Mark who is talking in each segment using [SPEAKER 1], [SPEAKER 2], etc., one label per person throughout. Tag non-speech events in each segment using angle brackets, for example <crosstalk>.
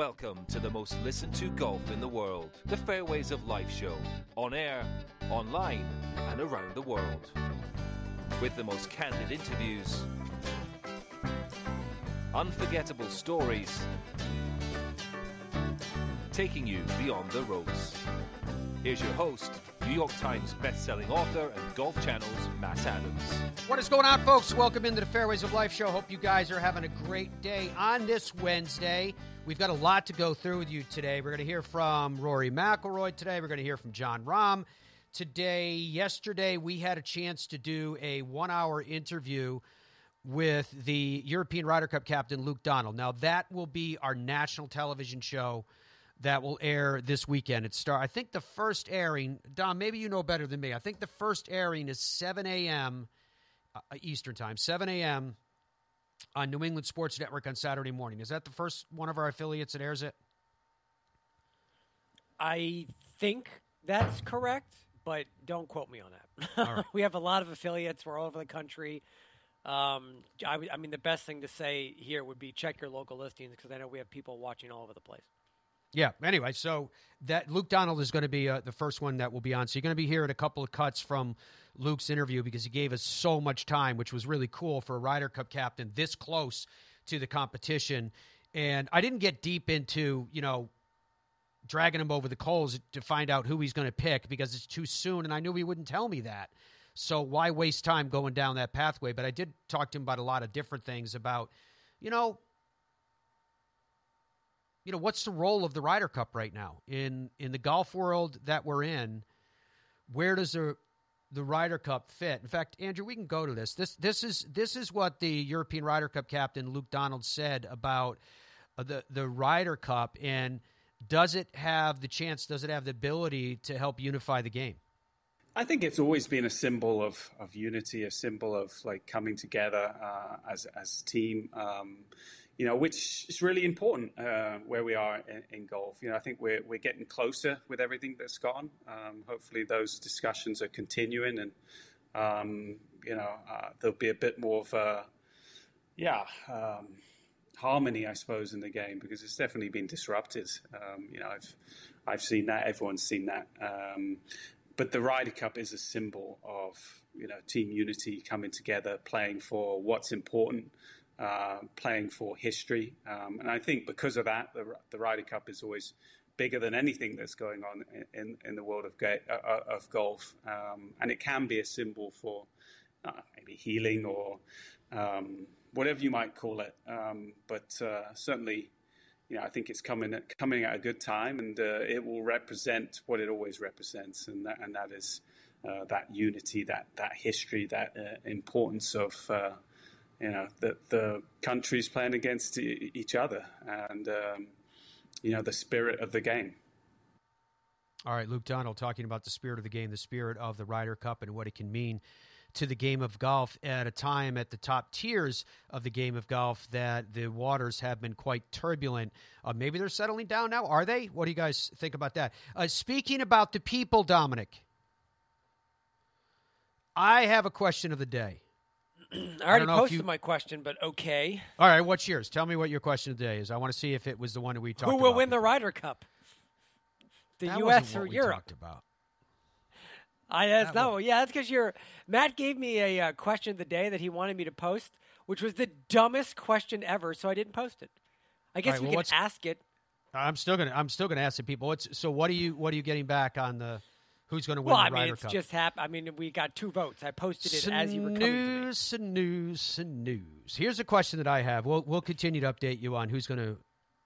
[SPEAKER 1] Welcome to the most listened to golf in the world, the Fairways of Life show, on air, online, and around the world. With the most candid interviews, unforgettable stories, taking you beyond the ropes. Here's your host, New York Times bestselling author and Golf Channel's Matt Adams.
[SPEAKER 2] What is going on, folks? Welcome into the Fairways of Life show. Hope you guys are having a great day on this Wednesday. We've got a lot to go through with you today. We're going to hear from Rory McIlroy today. We're going to hear from Jon Rahm today. Yesterday, we had a chance to do a one-hour interview with the European Ryder Cup captain Luke Donald. Now, that will be our national television show that will air this weekend. It start. I think the first airing, Don. Maybe you know better than me. I think the first airing is 7 a.m. Uh, Eastern time, 7 a.m. on New England Sports Network on Saturday morning. Is that the first one of our affiliates that airs it?
[SPEAKER 3] I think that's correct, but don't quote me on that. <laughs> we have a lot of affiliates. We're all over the country. Um, I, I mean, the best thing to say here would be check your local listings because I know we have people watching all over the place.
[SPEAKER 2] Yeah. Anyway, so that Luke Donald is going to be uh, the first one that will be on. So you're going to be hearing a couple of cuts from Luke's interview because he gave us so much time, which was really cool for a Ryder Cup captain this close to the competition. And I didn't get deep into you know dragging him over the coals to find out who he's going to pick because it's too soon, and I knew he wouldn't tell me that. So why waste time going down that pathway? But I did talk to him about a lot of different things about, you know, you know, what's the role of the Ryder Cup right now in in the golf world that we're in? Where does the the Ryder Cup fit? In fact, Andrew, we can go to this. This this is this is what the European Ryder Cup captain Luke Donald said about uh, the the Ryder Cup and does it have the chance? Does it have the ability to help unify the game?
[SPEAKER 4] I think it's always been a symbol of, of unity, a symbol of like coming together uh, as as team. Um, you know, which is really important uh, where we are in, in, golf. You know, I think we're we're getting closer with everything that's gone. Um, hopefully, those discussions are continuing, and um, you know, uh, there'll be a bit more of a yeah. Um, harmony, I suppose, in the game because it's definitely been disrupted. Um, you know, I've I've seen that. Everyone's seen that. Um, but the Ryder Cup is a symbol of you know team unity, coming together, playing for what's important, uh, playing for history. Um, and I think because of that, the, the Ryder Cup is always bigger than anything that's going on in, in the world of, ga- uh, uh, of golf. Um, and it can be a symbol for uh, maybe healing or um, whatever you might call it. Um, but uh, certainly, you know, I think it's coming at, coming at a good time, and it will represent what it always represents, and that, and that is that unity, that that history, that importance of you know the the countries playing against e- each other, and um, you know the spirit of the game.
[SPEAKER 2] All right, Luke Donald talking about the spirit of the game, the spirit of the Ryder Cup, and what it can mean to the game of golf at a time at the top tiers of the game of golf that the waters have been quite turbulent. Uh, maybe they're settling down now. Are they? What do you guys think about that? Uh, speaking about the people, Dominic, I have a question of the day. <clears throat>
[SPEAKER 3] I already I posted you... my question, but okay.
[SPEAKER 2] All right, what's yours? Tell me what your question today is. I want to see if it was the one that we talked
[SPEAKER 3] about.
[SPEAKER 2] Who
[SPEAKER 3] will win the Ryder Cup? The
[SPEAKER 2] that
[SPEAKER 3] U.S. or Europe?
[SPEAKER 2] about.
[SPEAKER 3] I that's no, yeah, that's because you're. Matt gave me a uh, question of the day that he wanted me to post, which was the dumbest question ever, so I didn't post it. I guess right, we well, can ask it.
[SPEAKER 2] I'm still gonna. I'm still gonna ask the people. What's so? What are you? What are you getting back on the? Who's going to win
[SPEAKER 3] well,
[SPEAKER 2] the
[SPEAKER 3] Ryder I
[SPEAKER 2] mean,
[SPEAKER 3] it's
[SPEAKER 2] Cup?
[SPEAKER 3] just happened. I mean, we got two votes. I posted it as you were coming
[SPEAKER 2] news,
[SPEAKER 3] to me.
[SPEAKER 2] Some news, some news. Here's a question that I have. We'll we'll continue to update you on who's going to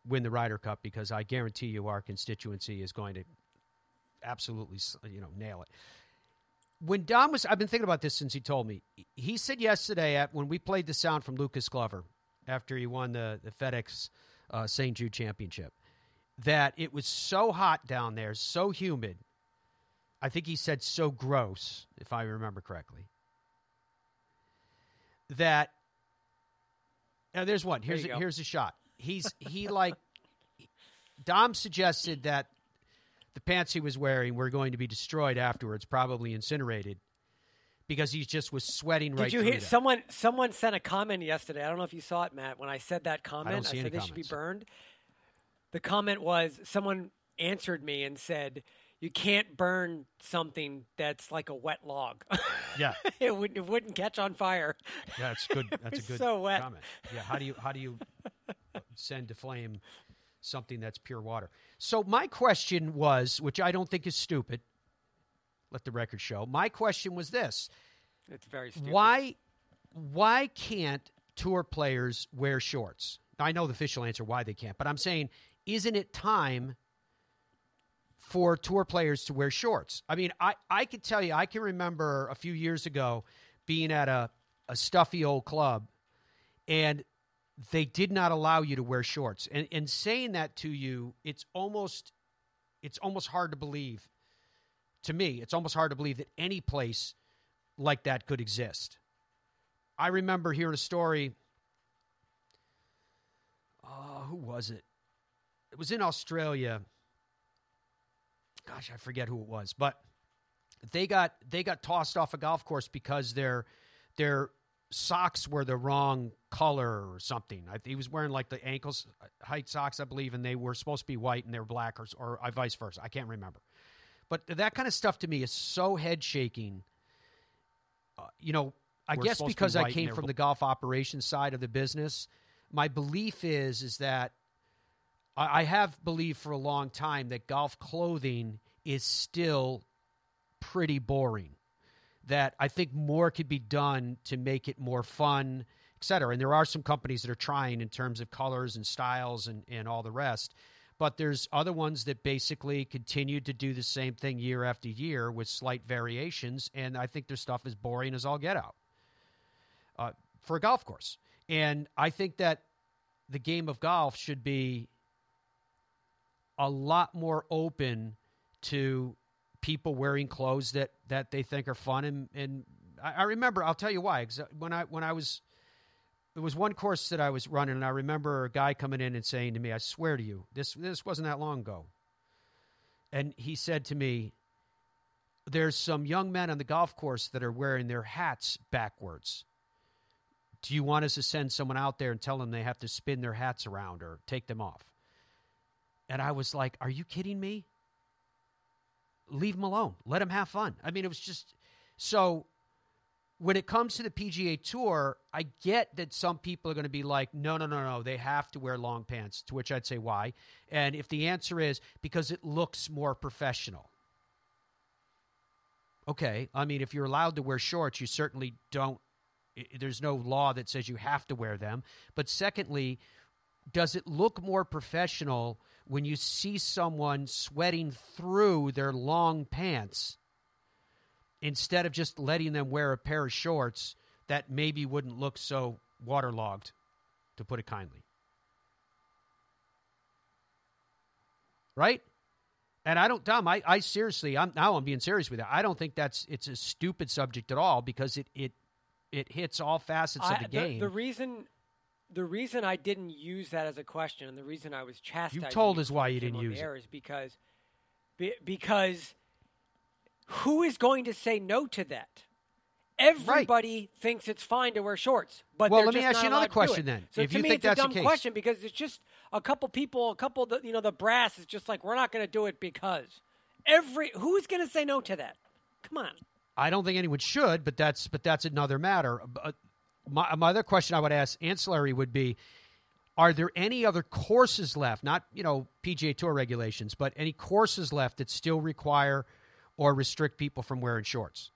[SPEAKER 2] win the Ryder Cup because I guarantee you our constituency is going to absolutely you know nail it when Don was, I've been thinking about this since he told me. He said yesterday at, when we played the sound from Lucas Glover after he won the, the FedEx uh, St. Jude Championship that it was so hot down there, so humid. I think he said so gross, if I remember correctly. That now there's one. Here's a, here's a shot. He's <laughs> he like Dom suggested that the pants he was wearing were going to be destroyed afterwards, probably incinerated, because he just was sweating right.
[SPEAKER 3] Did you
[SPEAKER 2] hear
[SPEAKER 3] someone? Someone sent a comment yesterday. I don't know if you saw it, Matt. When I said that comment,
[SPEAKER 2] I,
[SPEAKER 3] I said they
[SPEAKER 2] comments.
[SPEAKER 3] should be burned. the comment was someone answered me and said, "You can't burn something that's like a wet log. <laughs>
[SPEAKER 2] Yeah,
[SPEAKER 3] it would it wouldn't catch on fire.
[SPEAKER 2] Yeah, that's good. <laughs> That's a good
[SPEAKER 3] so wet.
[SPEAKER 2] comment. Yeah, how do you how do you send to flame something that's pure water? So my question was, which I don't think is stupid. Let the record show. My question was this:
[SPEAKER 3] It's very stupid.
[SPEAKER 2] Why why can't tour players wear shorts? I know the official answer why they can't, but I'm saying, isn't it time for tour players to wear shorts? I mean, I, I could tell you, I can remember a few years ago being at a, a stuffy old club and they did not allow you to wear shorts. And, and saying that to you, it's almost it's almost hard to believe. To me, it's almost hard to believe that any place like that could exist. I remember hearing a story. Oh, who was it? It was in Australia. Gosh, I forget who it was, but they got they got tossed off a golf course because their their socks were the wrong color or something. I, he was wearing like the ankles height socks, I believe, and they were supposed to be white and they were black, or, or uh, vice versa. I can't remember. But that kind of stuff to me is so head shaking. Uh, you know, I
[SPEAKER 5] We're
[SPEAKER 2] guess
[SPEAKER 5] to be
[SPEAKER 2] because I came from the golf operations side of the business, my belief is is that I, I have believed for a long time that golf clothing is still pretty boring. That I think more could be done to make it more fun, et cetera. And there are some companies that are trying in terms of colors and styles and, and all the rest. But there's other ones that basically continue to do the same thing year after year with slight variations. And I think their stuff is boring as all get out uh, for a golf course. And I think that the game of golf should be a lot more open to people wearing clothes that, that they think are fun. And, and I, I remember, I'll tell you why. when I when I was there was one course that I was running, and I remember a guy coming in and saying to me, "I swear to you, this this wasn't that long ago." And he said to me, "There's some young men on the golf course that are wearing their hats backwards. Do you want us to send someone out there and tell them they have to spin their hats around or take them off?" And I was like, "Are you kidding me? Leave them alone. Let them have fun." I mean, it was just so when it comes to the PGA Tour, I get that some people are going to be like, no, no, no, no, they have to wear long pants, to which I'd say, why? And if the answer is because it looks more professional. Okay, I mean, if you're allowed to wear shorts, you certainly don't, there's no law that says you have to wear them. But secondly, does it look more professional when you see someone sweating through their long pants? instead of just letting them wear a pair of shorts that maybe wouldn't look so waterlogged, to put it kindly. Right? And I don't, Dom, I, I seriously, I'm now I'm being serious with you. I don't think that's it's a stupid subject at all because it it it hits all facets
[SPEAKER 3] I-
[SPEAKER 2] of the game.
[SPEAKER 3] The, reason, the reason I didn't use that as a question, and the reason I was chastised, You
[SPEAKER 2] told us why you didn't use it.
[SPEAKER 3] is because, be, because who is going to say no to that? Everybody thinks it's fine to wear shorts, but
[SPEAKER 2] Well, let me ask you another
[SPEAKER 3] allowed to do
[SPEAKER 2] question then.
[SPEAKER 3] So
[SPEAKER 2] If
[SPEAKER 3] to
[SPEAKER 2] you
[SPEAKER 3] me,
[SPEAKER 2] think
[SPEAKER 3] it's
[SPEAKER 2] that's
[SPEAKER 3] a
[SPEAKER 2] the
[SPEAKER 3] dumb
[SPEAKER 2] case.
[SPEAKER 3] question because it's just a couple people, a couple, the, you know, the brass is just like we're not going to do it because every who's going to say no to that? Come on.
[SPEAKER 2] I don't think anyone should, but that's but that's another matter. But my, my other question I would ask ancillary would be: Are there any other courses left? Not you know PGA Tour regulations, but any courses left that still require or restrict people from wearing shorts?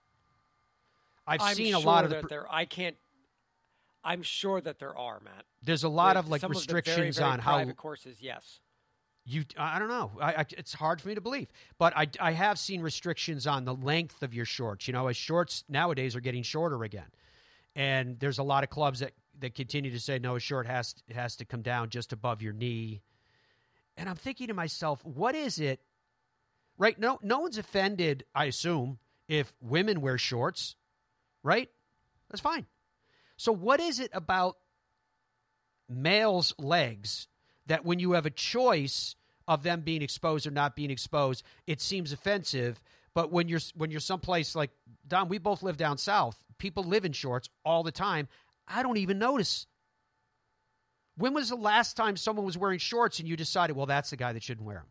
[SPEAKER 2] I've
[SPEAKER 3] I'm
[SPEAKER 2] seen
[SPEAKER 3] sure
[SPEAKER 2] a lot of
[SPEAKER 3] that
[SPEAKER 2] the.
[SPEAKER 3] there. I can't. I'm sure that there are, Matt.
[SPEAKER 2] There's a lot
[SPEAKER 3] The-
[SPEAKER 2] of like restrictions
[SPEAKER 3] of very, very
[SPEAKER 2] on how
[SPEAKER 3] courses. Yes.
[SPEAKER 2] You, I don't know. I, I, it's hard for me to believe, but I, I have seen restrictions on the length of your shorts. You know, as shorts nowadays are getting shorter again, and there's a lot of clubs that, that continue to say no, a short has has to come down just above your knee. And I'm thinking to myself, what is it? Right? No, no one's offended. I assume if women wear shorts, right? That's fine. So what is it about males' legs that when you have a choice of them being exposed or not being exposed, it seems offensive. But when you're when you're someplace like Don, we both live down south. People live in shorts all the time. I don't even notice. When was the last time someone was wearing shorts and you decided, well, that's the guy that shouldn't wear them?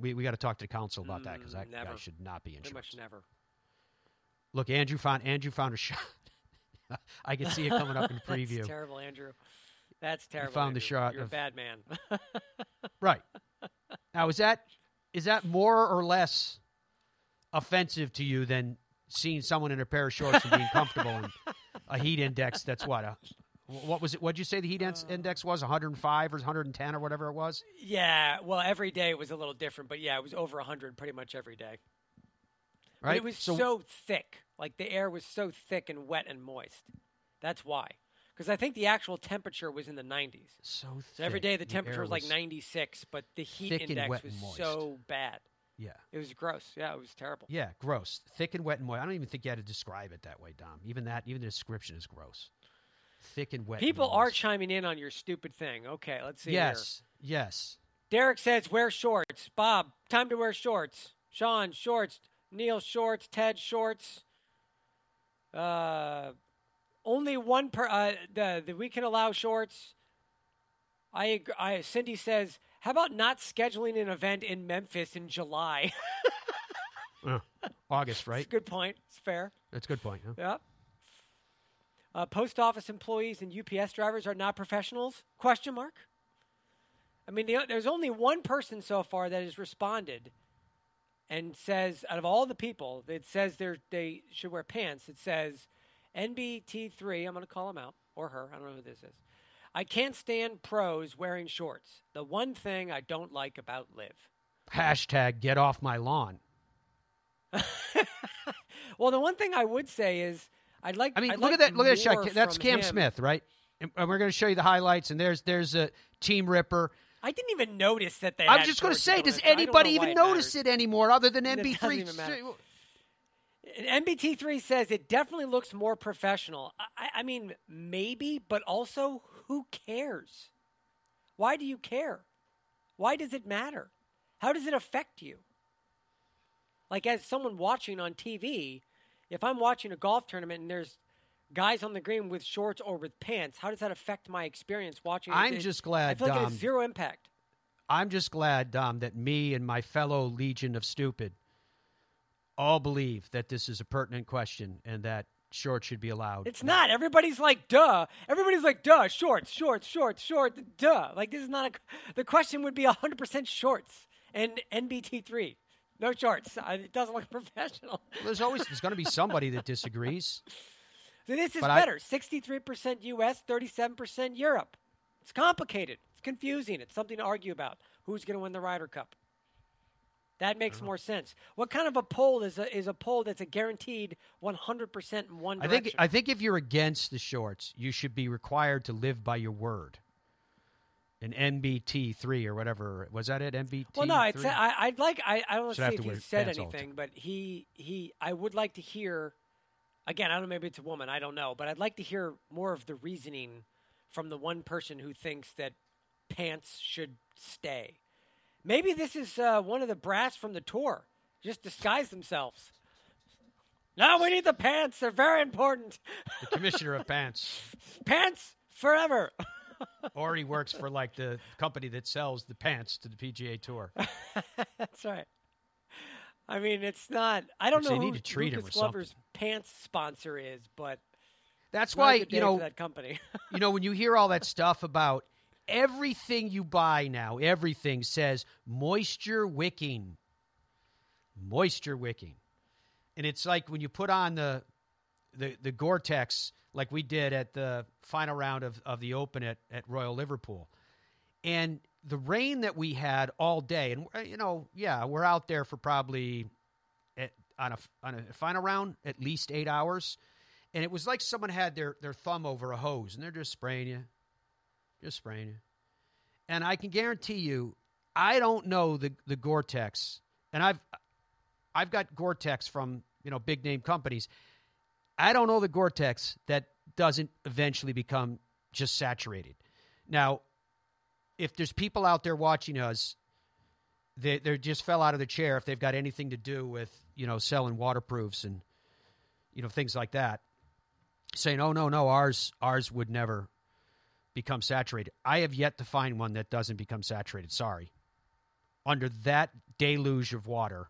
[SPEAKER 2] We, we got to talk to the council about that because that
[SPEAKER 3] Mm, never.
[SPEAKER 2] guy should not be in
[SPEAKER 3] Pretty
[SPEAKER 2] shorts.
[SPEAKER 3] much never.
[SPEAKER 2] Look, Andrew found Andrew found a shot. <laughs> I can see it coming up in <laughs> preview.
[SPEAKER 3] That's terrible, Andrew. That's terrible.
[SPEAKER 2] found the shot
[SPEAKER 3] You're
[SPEAKER 2] of-
[SPEAKER 3] a bad man. <laughs>
[SPEAKER 2] Right. Now is that is that more or less offensive to you than seeing someone in a pair of shorts and being comfortable and <laughs> a heat index that's what a what was it? What'd you say the heat
[SPEAKER 3] Uh.
[SPEAKER 2] index was? 105 or 110 or whatever it was?
[SPEAKER 3] yeah. Well, every day it was a little different, but yeah, it was over 100 pretty much every day. But
[SPEAKER 2] Right.
[SPEAKER 3] it was so, thick. Like the air was so thick and wet and moist. That's why. Because I think the actual temperature was in the 90s.
[SPEAKER 2] so,
[SPEAKER 3] So every
[SPEAKER 2] thick.
[SPEAKER 3] day the temperature was like 96, but the heat index was so bad.
[SPEAKER 2] Yeah.
[SPEAKER 3] It was gross. Yeah, it was terrible.
[SPEAKER 2] Yeah, gross. Thick and wet and moist. I don't even think you had to describe it that way, Dom. Even that even the description is gross. Thick and wet. and
[SPEAKER 3] People are
[SPEAKER 2] moist.
[SPEAKER 3] chiming in on your stupid thing. Okay, let's see. here.
[SPEAKER 2] Yes. Yes.
[SPEAKER 3] Derek says, wear shorts. Bob, time to wear shorts. Sean, shorts. Neil, shorts. Ted, shorts. Uh, only one per. Uh, the, the we can allow shorts. I, I Cindy says, how about not scheduling an event in Memphis in July? <laughs>
[SPEAKER 2] Uh, August, right?
[SPEAKER 3] good point. It's fair.
[SPEAKER 2] That's a good point. Huh?
[SPEAKER 3] Yeah. Uh, post office employees and UPS drivers are not professionals? Question mark. I mean, the, there's only one person so far that has responded and says, out of all the people, that says they should wear pants. It says NBT3, I'm going to call him out, or her, I don't know who this is. I can't stand pros wearing shorts. The one thing I don't like about LIV.
[SPEAKER 2] Hashtag get off my lawn. <laughs>
[SPEAKER 3] well, the one thing I would say is I'd like.
[SPEAKER 2] I mean,
[SPEAKER 3] I'd
[SPEAKER 2] look
[SPEAKER 3] like
[SPEAKER 2] at that. Look at that shot. That's Cam
[SPEAKER 3] him.
[SPEAKER 2] Smith, right? And we're going to show you the highlights. And there's there's a team ripper.
[SPEAKER 3] I didn't even notice that they.
[SPEAKER 2] I'm just going to say, does anybody even notice
[SPEAKER 3] matters.
[SPEAKER 2] it anymore, other than
[SPEAKER 3] MB3? MBT3 says it definitely looks more professional. I, I mean, maybe, but also, who cares? Why do you care? Why does it matter? How does it affect you? Like, as someone watching on TV, if I'm watching a golf tournament and there's guys on the green with shorts or with pants, how does that affect my experience watching?
[SPEAKER 2] I'm
[SPEAKER 3] It-
[SPEAKER 2] just glad.
[SPEAKER 3] I feel like it has zero impact.
[SPEAKER 2] I'm just glad, Dom, that me and my fellow legion of stupid all believe that this is a pertinent question and that shorts should be allowed.
[SPEAKER 3] It's not. Everybody's like, duh. Everybody's like, duh. Shorts, shorts, shorts, shorts, duh. Like this is not a. The question would be 100% shorts and NBT3. No shorts. It doesn't look <laughs> professional.
[SPEAKER 2] There's always there's going to be somebody that disagrees.
[SPEAKER 3] So this is
[SPEAKER 2] But I-
[SPEAKER 3] better. 63% US, 37% Europe. It's complicated. It's confusing. It's something to argue about. Who's going to win the Ryder Cup? That makes uh-huh. more sense. What kind of a poll is a, is a poll that's a guaranteed 100% in one
[SPEAKER 2] I
[SPEAKER 3] direction?
[SPEAKER 2] think I think if you're against the shorts, you should be required to live by your word. An NBT three or whatever was that it? NBT.
[SPEAKER 3] Well, no, it's, I, I'd like. I, I don't
[SPEAKER 2] Should
[SPEAKER 3] see
[SPEAKER 2] to
[SPEAKER 3] if he said
[SPEAKER 2] pants all the
[SPEAKER 3] anything, but he he. I would like to hear. Again, I don't know. Maybe it's a woman. I don't know, but I'd like to hear more of the reasoning from the one person who thinks that pants should stay. Maybe this is uh, one of the brass from the tour. Just disguise themselves. No, we need the pants. They're very important.
[SPEAKER 2] the commissioner of pants, <laughs>
[SPEAKER 3] Pants forever. <laughs>
[SPEAKER 2] or he works for like the company that sells the pants to the PGA Tour. <laughs>
[SPEAKER 3] That's right. I mean, it's not. I don't
[SPEAKER 2] Which
[SPEAKER 3] know
[SPEAKER 2] they
[SPEAKER 3] who
[SPEAKER 2] need to treat him
[SPEAKER 3] Lucas
[SPEAKER 2] or
[SPEAKER 3] Glover's pants sponsor is, but
[SPEAKER 2] That's why you know
[SPEAKER 3] that company.
[SPEAKER 2] you know when you hear all that stuff about everything you buy now, everything says moisture wicking, moisture wicking, and it's like when you put on the the the Gore-Tex like we did at the final round of, of the Open at, at Royal Liverpool, and the rain that we had all day, and uh, you know, yeah, we're out there for probably at, on a on a final round at least eight hours, and it was like someone had their their thumb over a hose and they're just spraying you, just spraying you, and I can guarantee you, I don't know the the Gore-Tex, and I've I've got Gore-Tex from you know big name companies. I don't know the Gore-Tex that doesn't eventually become just saturated. Now, if there's people out there watching us, they they just fell out of the chair if they've got anything to do with you know selling waterproofs and you know things like that, saying, "Oh no, no, ours ours would never become saturated. I have yet to find one that doesn't become saturated. Sorry. Under that deluge of water.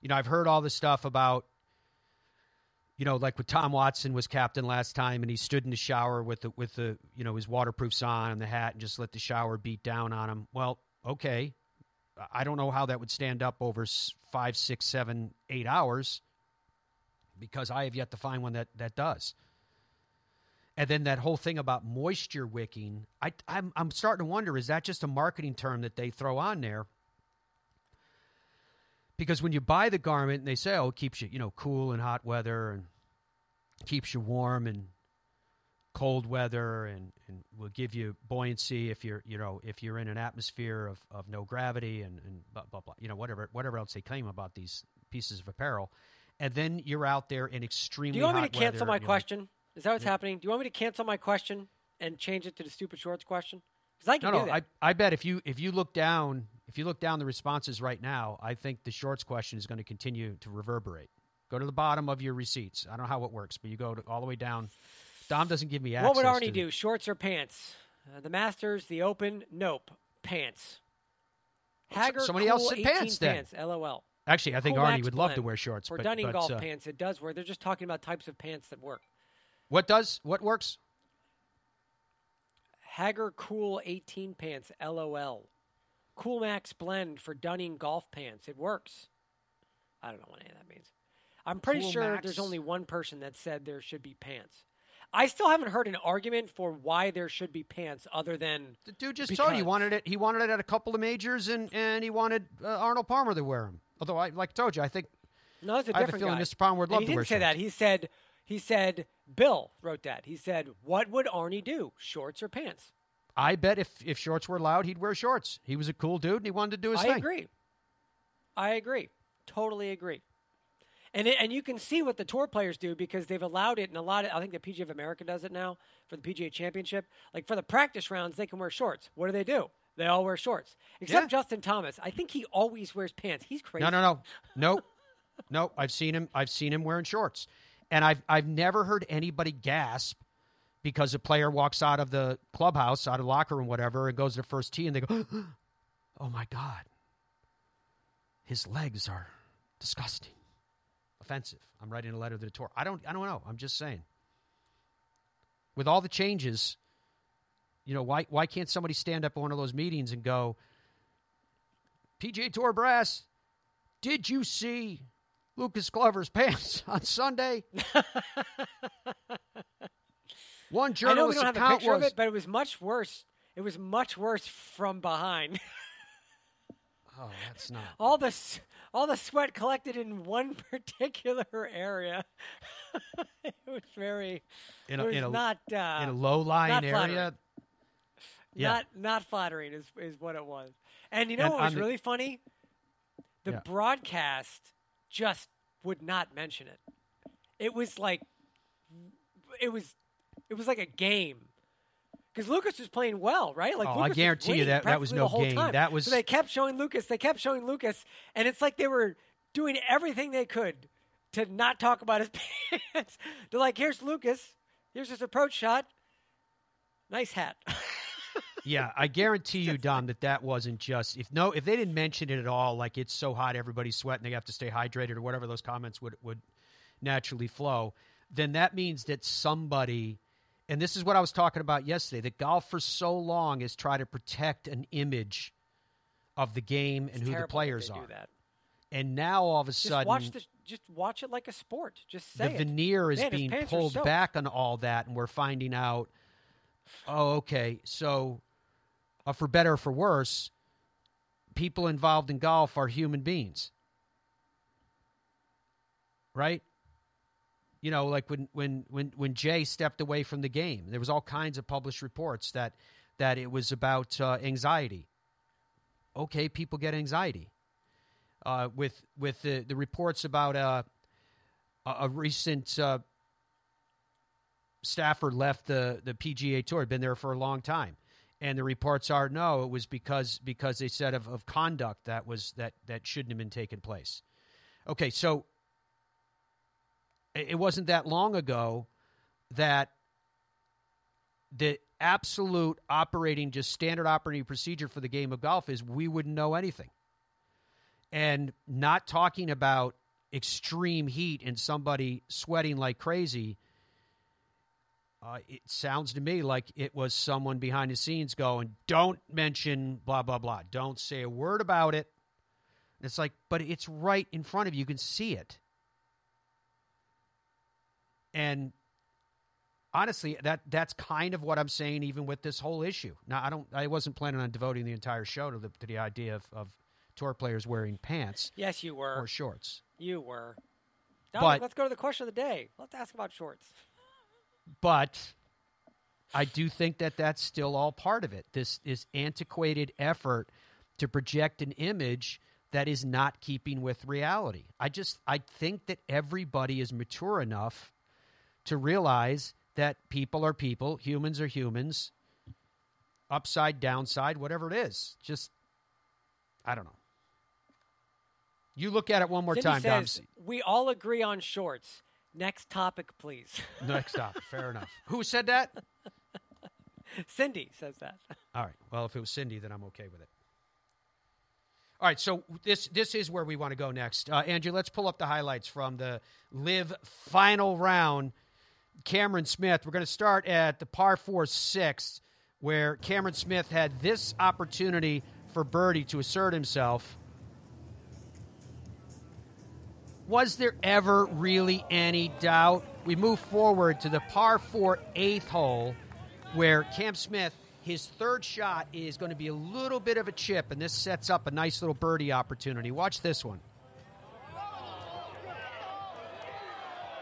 [SPEAKER 2] You know, I've heard all this stuff about you know, like with Tom Watson was captain last time, and he stood in the shower with the with the you know his waterproofs on and the hat, and just let the shower beat down on him. Well, okay, I don't know how that would stand up over five, six, seven, eight hours, because I have yet to find one that that does. And then that whole thing about moisture wicking, I, I'm I'm starting to wonder: is that just a marketing term that they throw on there? because when you buy the garment and they say, "Oh, it keeps you, you know, cool in hot weather and keeps you warm in cold weather and, and will give you buoyancy if you're, you know, if you're in an atmosphere of, of no gravity and, and blah, blah, blah, you know, whatever, whatever else they claim about these pieces of apparel. And then you're out there in extremely
[SPEAKER 3] Do you want me to
[SPEAKER 2] weather,
[SPEAKER 3] cancel my
[SPEAKER 2] you know,
[SPEAKER 3] question? Is that what's
[SPEAKER 2] Yeah.
[SPEAKER 3] happening? Do you want me to cancel my question and change it to the stupid shorts question? Because I can
[SPEAKER 2] No,
[SPEAKER 3] do
[SPEAKER 2] no.
[SPEAKER 3] that.
[SPEAKER 2] I, I bet if you if you look down if you look down the responses right now, I think the shorts question is going to continue to reverberate. Go to the bottom of your receipts. I don't know how it works, but you go to, all the way down. Dom doesn't give me access.
[SPEAKER 3] what would Arnie
[SPEAKER 2] to-
[SPEAKER 3] do? Shorts or pants? Uh, the Masters, the Open, nope, pants. Haggar,
[SPEAKER 2] somebody
[SPEAKER 3] cool
[SPEAKER 2] else said pants then.
[SPEAKER 3] pants. LOL.
[SPEAKER 2] Actually, I think
[SPEAKER 3] Cool
[SPEAKER 2] Arnie would love to wear shorts.
[SPEAKER 3] For
[SPEAKER 2] but,
[SPEAKER 3] Dunning
[SPEAKER 2] but,
[SPEAKER 3] golf
[SPEAKER 2] uh,
[SPEAKER 3] pants, it does work. They're just talking about types of pants that work.
[SPEAKER 2] What does what works?
[SPEAKER 3] Haggar Cool 18 pants, LOL. Cool Max Blend for Dunning golf pants. It works. I don't know what any of that means. I'm pretty
[SPEAKER 2] Cool
[SPEAKER 3] sure
[SPEAKER 2] Max.
[SPEAKER 3] there's only one person that said there should be pants. I still haven't heard an argument for why there should be pants other than
[SPEAKER 2] The dude just told you he wanted it. He wanted it at a couple of majors, and and he wanted uh, Arnold Palmer to wear them. Although I like I told you, I think
[SPEAKER 3] no, it's a
[SPEAKER 2] I have a feeling
[SPEAKER 3] guy.
[SPEAKER 2] Mr. Palmer would
[SPEAKER 3] And
[SPEAKER 2] love
[SPEAKER 3] he
[SPEAKER 2] to
[SPEAKER 3] didn't
[SPEAKER 2] wear
[SPEAKER 3] say that. He said he said Bill wrote that. He said, "What would Arnie do? Shorts or pants?"
[SPEAKER 2] I bet if if shorts were allowed, he'd wear shorts. He was a cool dude, and he wanted to do his
[SPEAKER 3] I
[SPEAKER 2] thing.
[SPEAKER 3] I agree. I agree. Totally agree. And it, and you can see what the tour players do because they've allowed it in a lot of. I think the PGA of America does it now for the PGA Championship. Like for the practice rounds, they can wear shorts. What do they do? They all wear shorts, except
[SPEAKER 2] Yeah.
[SPEAKER 3] Justin Thomas. I think he always wears pants. He's crazy.
[SPEAKER 2] No, no, no, no, no. I've seen him. I've seen him wearing shorts, and I've I've never heard anybody gasp because a player walks out of the clubhouse, out of the locker room, whatever, and goes to the first tee, and they go, <gasps> "Oh my god, his legs are disgusting, offensive." I'm writing a letter to the tour. I don't. I don't know. I'm just saying. With all the changes, you know, why why can't somebody stand up at one of those meetings and go, PGA Tour brass, did you see Lucas Glover's pants <laughs> on Sunday? <laughs> One
[SPEAKER 3] I know we
[SPEAKER 2] journalist
[SPEAKER 3] don't have a picture
[SPEAKER 2] was
[SPEAKER 3] of it, but it was much worse. It was much worse from behind. <laughs>
[SPEAKER 2] oh, that's not.
[SPEAKER 3] all the all the sweat collected in one particular area. it was very.
[SPEAKER 2] In a, in a,
[SPEAKER 3] not uh,
[SPEAKER 2] in a low lying area. Yeah.
[SPEAKER 3] Not not flattering is is what it was. And you know
[SPEAKER 2] And
[SPEAKER 3] what was
[SPEAKER 2] the-
[SPEAKER 3] really funny? The
[SPEAKER 2] Yeah.
[SPEAKER 3] broadcast just would not mention it. It was like it was it was like a game. Because Lucas was playing well, right? Like
[SPEAKER 2] Oh, I
[SPEAKER 3] Lucas was
[SPEAKER 2] guarantee you that- that was no game.
[SPEAKER 3] time.
[SPEAKER 2] That was-
[SPEAKER 3] so they kept showing Lucas. They kept showing Lucas, and it's like they were doing everything they could to not talk about his <laughs> pants. They're like, "Here's Lucas. Here's his approach shot. Nice hat." <laughs>
[SPEAKER 2] yeah, I guarantee you, Dom, that that wasn't just if no if they didn't mention it at all, like it's so hot everybody's sweating, they have to stay hydrated or whatever those comments would would naturally flow. Then that means that somebody, and this is what I was talking about yesterday, that golf for so long has tried to protect an image of the game and who the players are, and now all of a
[SPEAKER 3] Just
[SPEAKER 2] sudden
[SPEAKER 3] watch the. Just watch it like a sport. Just say
[SPEAKER 2] the
[SPEAKER 3] it.
[SPEAKER 2] veneer is
[SPEAKER 3] Man,
[SPEAKER 2] being pulled back on all that, and we're finding out. Oh, okay. So, uh, for better or for worse, people involved in golf are human beings, right? You know, like when when when when Jay stepped away from the game, there was all kinds of published reports that that it was about uh, anxiety. Okay, people get anxiety. Uh, with with the, the reports about uh, a, a recent uh, staffer left the, the PGA Tour, been there for a long time, and the reports are no, it was because because they said of, of conduct that was that that shouldn't have been taking place. Okay, so it wasn't that long ago that the absolute operating, just standard operating procedure for the game of golf is we wouldn't know anything. And not talking about extreme heat and somebody sweating like crazy, uh, it sounds to me like it was someone behind the scenes going, don't mention blah, blah, blah. Don't say a word about it. And it's like, but it's right in front of you. You can see it. And honestly, that that's kind of what I'm saying, even with this whole issue. Now, I don't, I wasn't planning on devoting the entire show to the to the idea of, of tour players wearing pants.
[SPEAKER 3] Yes, you were
[SPEAKER 2] or shorts.
[SPEAKER 3] You were. Dominic, but, let's go to the question of the day. Let's ask about shorts.
[SPEAKER 2] But I do think that that's still all part of it. This this antiquated effort to project an image that is not keeping with reality. I just I think that everybody is mature enough to realize that people are people, humans are humans, upside, downside, whatever it is. Just, I don't know. You look at it one more
[SPEAKER 3] Cindy
[SPEAKER 2] time,
[SPEAKER 3] says, Dom. We all agree on shorts. Next topic, please. <laughs>
[SPEAKER 2] Next topic. Fair enough. <laughs> Who said that?
[SPEAKER 3] Cindy says that. <laughs>
[SPEAKER 2] All right. Well, if it was Cindy, then I'm okay with it. All right, so this this is where we want to go next. Uh, Andrew, let's pull up the highlights from the LIV final round Cameron Smith. We're going to start at the par four six, where Cameron Smith had this opportunity for birdie to assert himself. Was there ever really any doubt? We move forward to the par four eighth hole, where Cam Smith, his third shot is going to be a little bit of a chip, and this sets up a nice little birdie opportunity. Watch this one.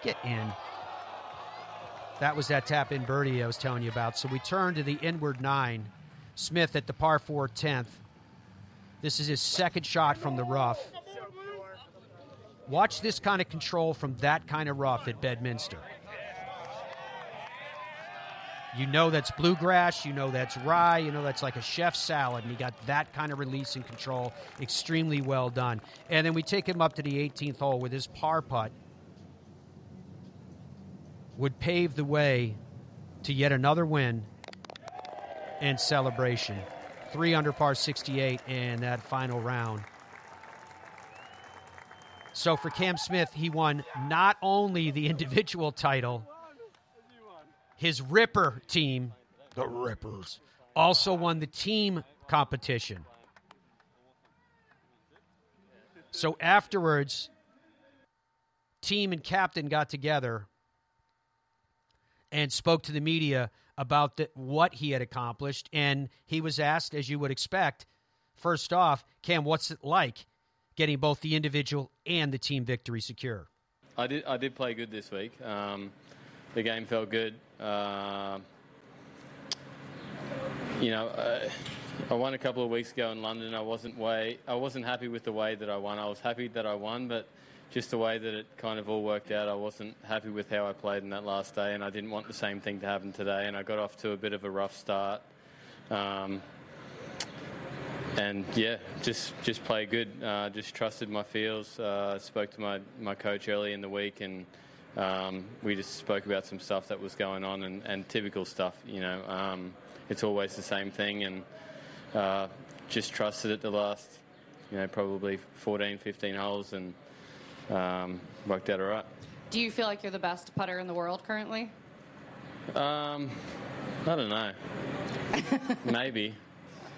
[SPEAKER 2] Get in. That was that tap in birdie I was telling you about. So we turn to the inward nine. Smith at the par 4 10th. This is his second shot from the rough. Watch this kind of control from that kind of rough at Bedminster. You know that's bluegrass, you know that's rye, you know that's like a chef's salad, and he got that kind of release and control extremely well done. And then we take him up to the 18th hole with his par putt would pave the way to yet another win and celebration. Three under par 68 in that final round. So for Cam Smith, he won not only the <laughs> individual title, his Ripper team, the Rippers, also won the team competition. So afterwards, team and captain got together and spoke to the media about the, what he had accomplished. And he was asked, as you would expect, first off, Cam, what's it like getting both the individual and the team victory secure?
[SPEAKER 5] I did. I did play good this week. Um, the game felt good. Uh, you know, uh, I won a couple of weeks ago in London. I wasn't way. I wasn't happy with the way that I won. I was happy that I won, but just the way that it kind of all worked out, I wasn't happy with how I played in that last day, and I didn't want the same thing to happen today. And I got off to a bit of a rough start. Um, and yeah, just just play good. Uh, just trusted my feels. Uh, spoke to my, my coach early in the week, and um, we just spoke about some stuff that was going on and, and typical stuff. You know, um, it's always the same thing, and uh, just trusted it the last, you know, probably 14, 15 holes, and um, worked out all right.
[SPEAKER 6] Do you feel like you're the best putter in the world currently?
[SPEAKER 5] Um, I don't know. <laughs> Maybe.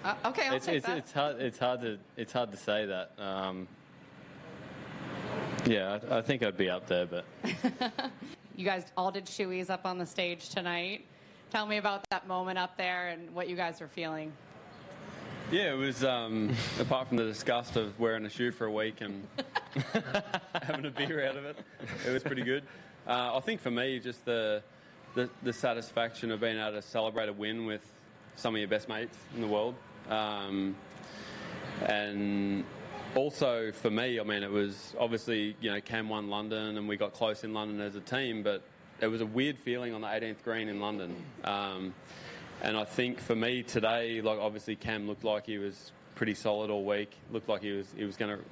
[SPEAKER 6] Uh, okay, I'll
[SPEAKER 5] it's,
[SPEAKER 6] take
[SPEAKER 5] it's,
[SPEAKER 6] that.
[SPEAKER 5] It's hard. It's hard to. It's hard to say that. Um, yeah, I, I, think I'd be up there, but. <laughs>
[SPEAKER 6] you guys all did shoeies up on the stage tonight. Tell me about that moment up there and what you guys were feeling.
[SPEAKER 7] Yeah, it was. Um, <laughs> apart from the disgust of wearing a shoe for a week and <laughs> having a beer out of it, it was pretty good. Uh, I think for me, just the, the, the satisfaction of being able to celebrate a win with some of your best mates in the world, um, and also for me, I mean, it was obviously you know Cam won London and we got close in London as a team, but it was a weird feeling on the 18th green in London. Um, and I think for me today, like obviously Cam looked like he was pretty solid all week. Looked like he was he was going to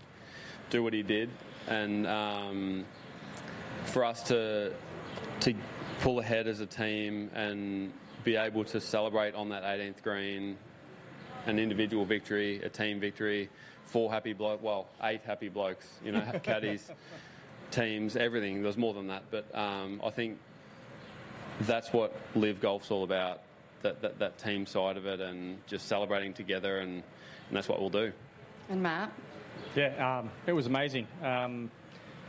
[SPEAKER 7] do what he did, and um, for us to to pull ahead as a team and be able to celebrate on that 18th green an individual victory, a team victory, four happy blokes, well, eight happy blokes, you know, <laughs> caddies, teams, everything. There's more than that, but um, I think that's what LIV Golf's all about. That, that, that team side of it and just celebrating together, and, and that's what we'll do.
[SPEAKER 6] And Matt?
[SPEAKER 8] Yeah, um, it was amazing. Um,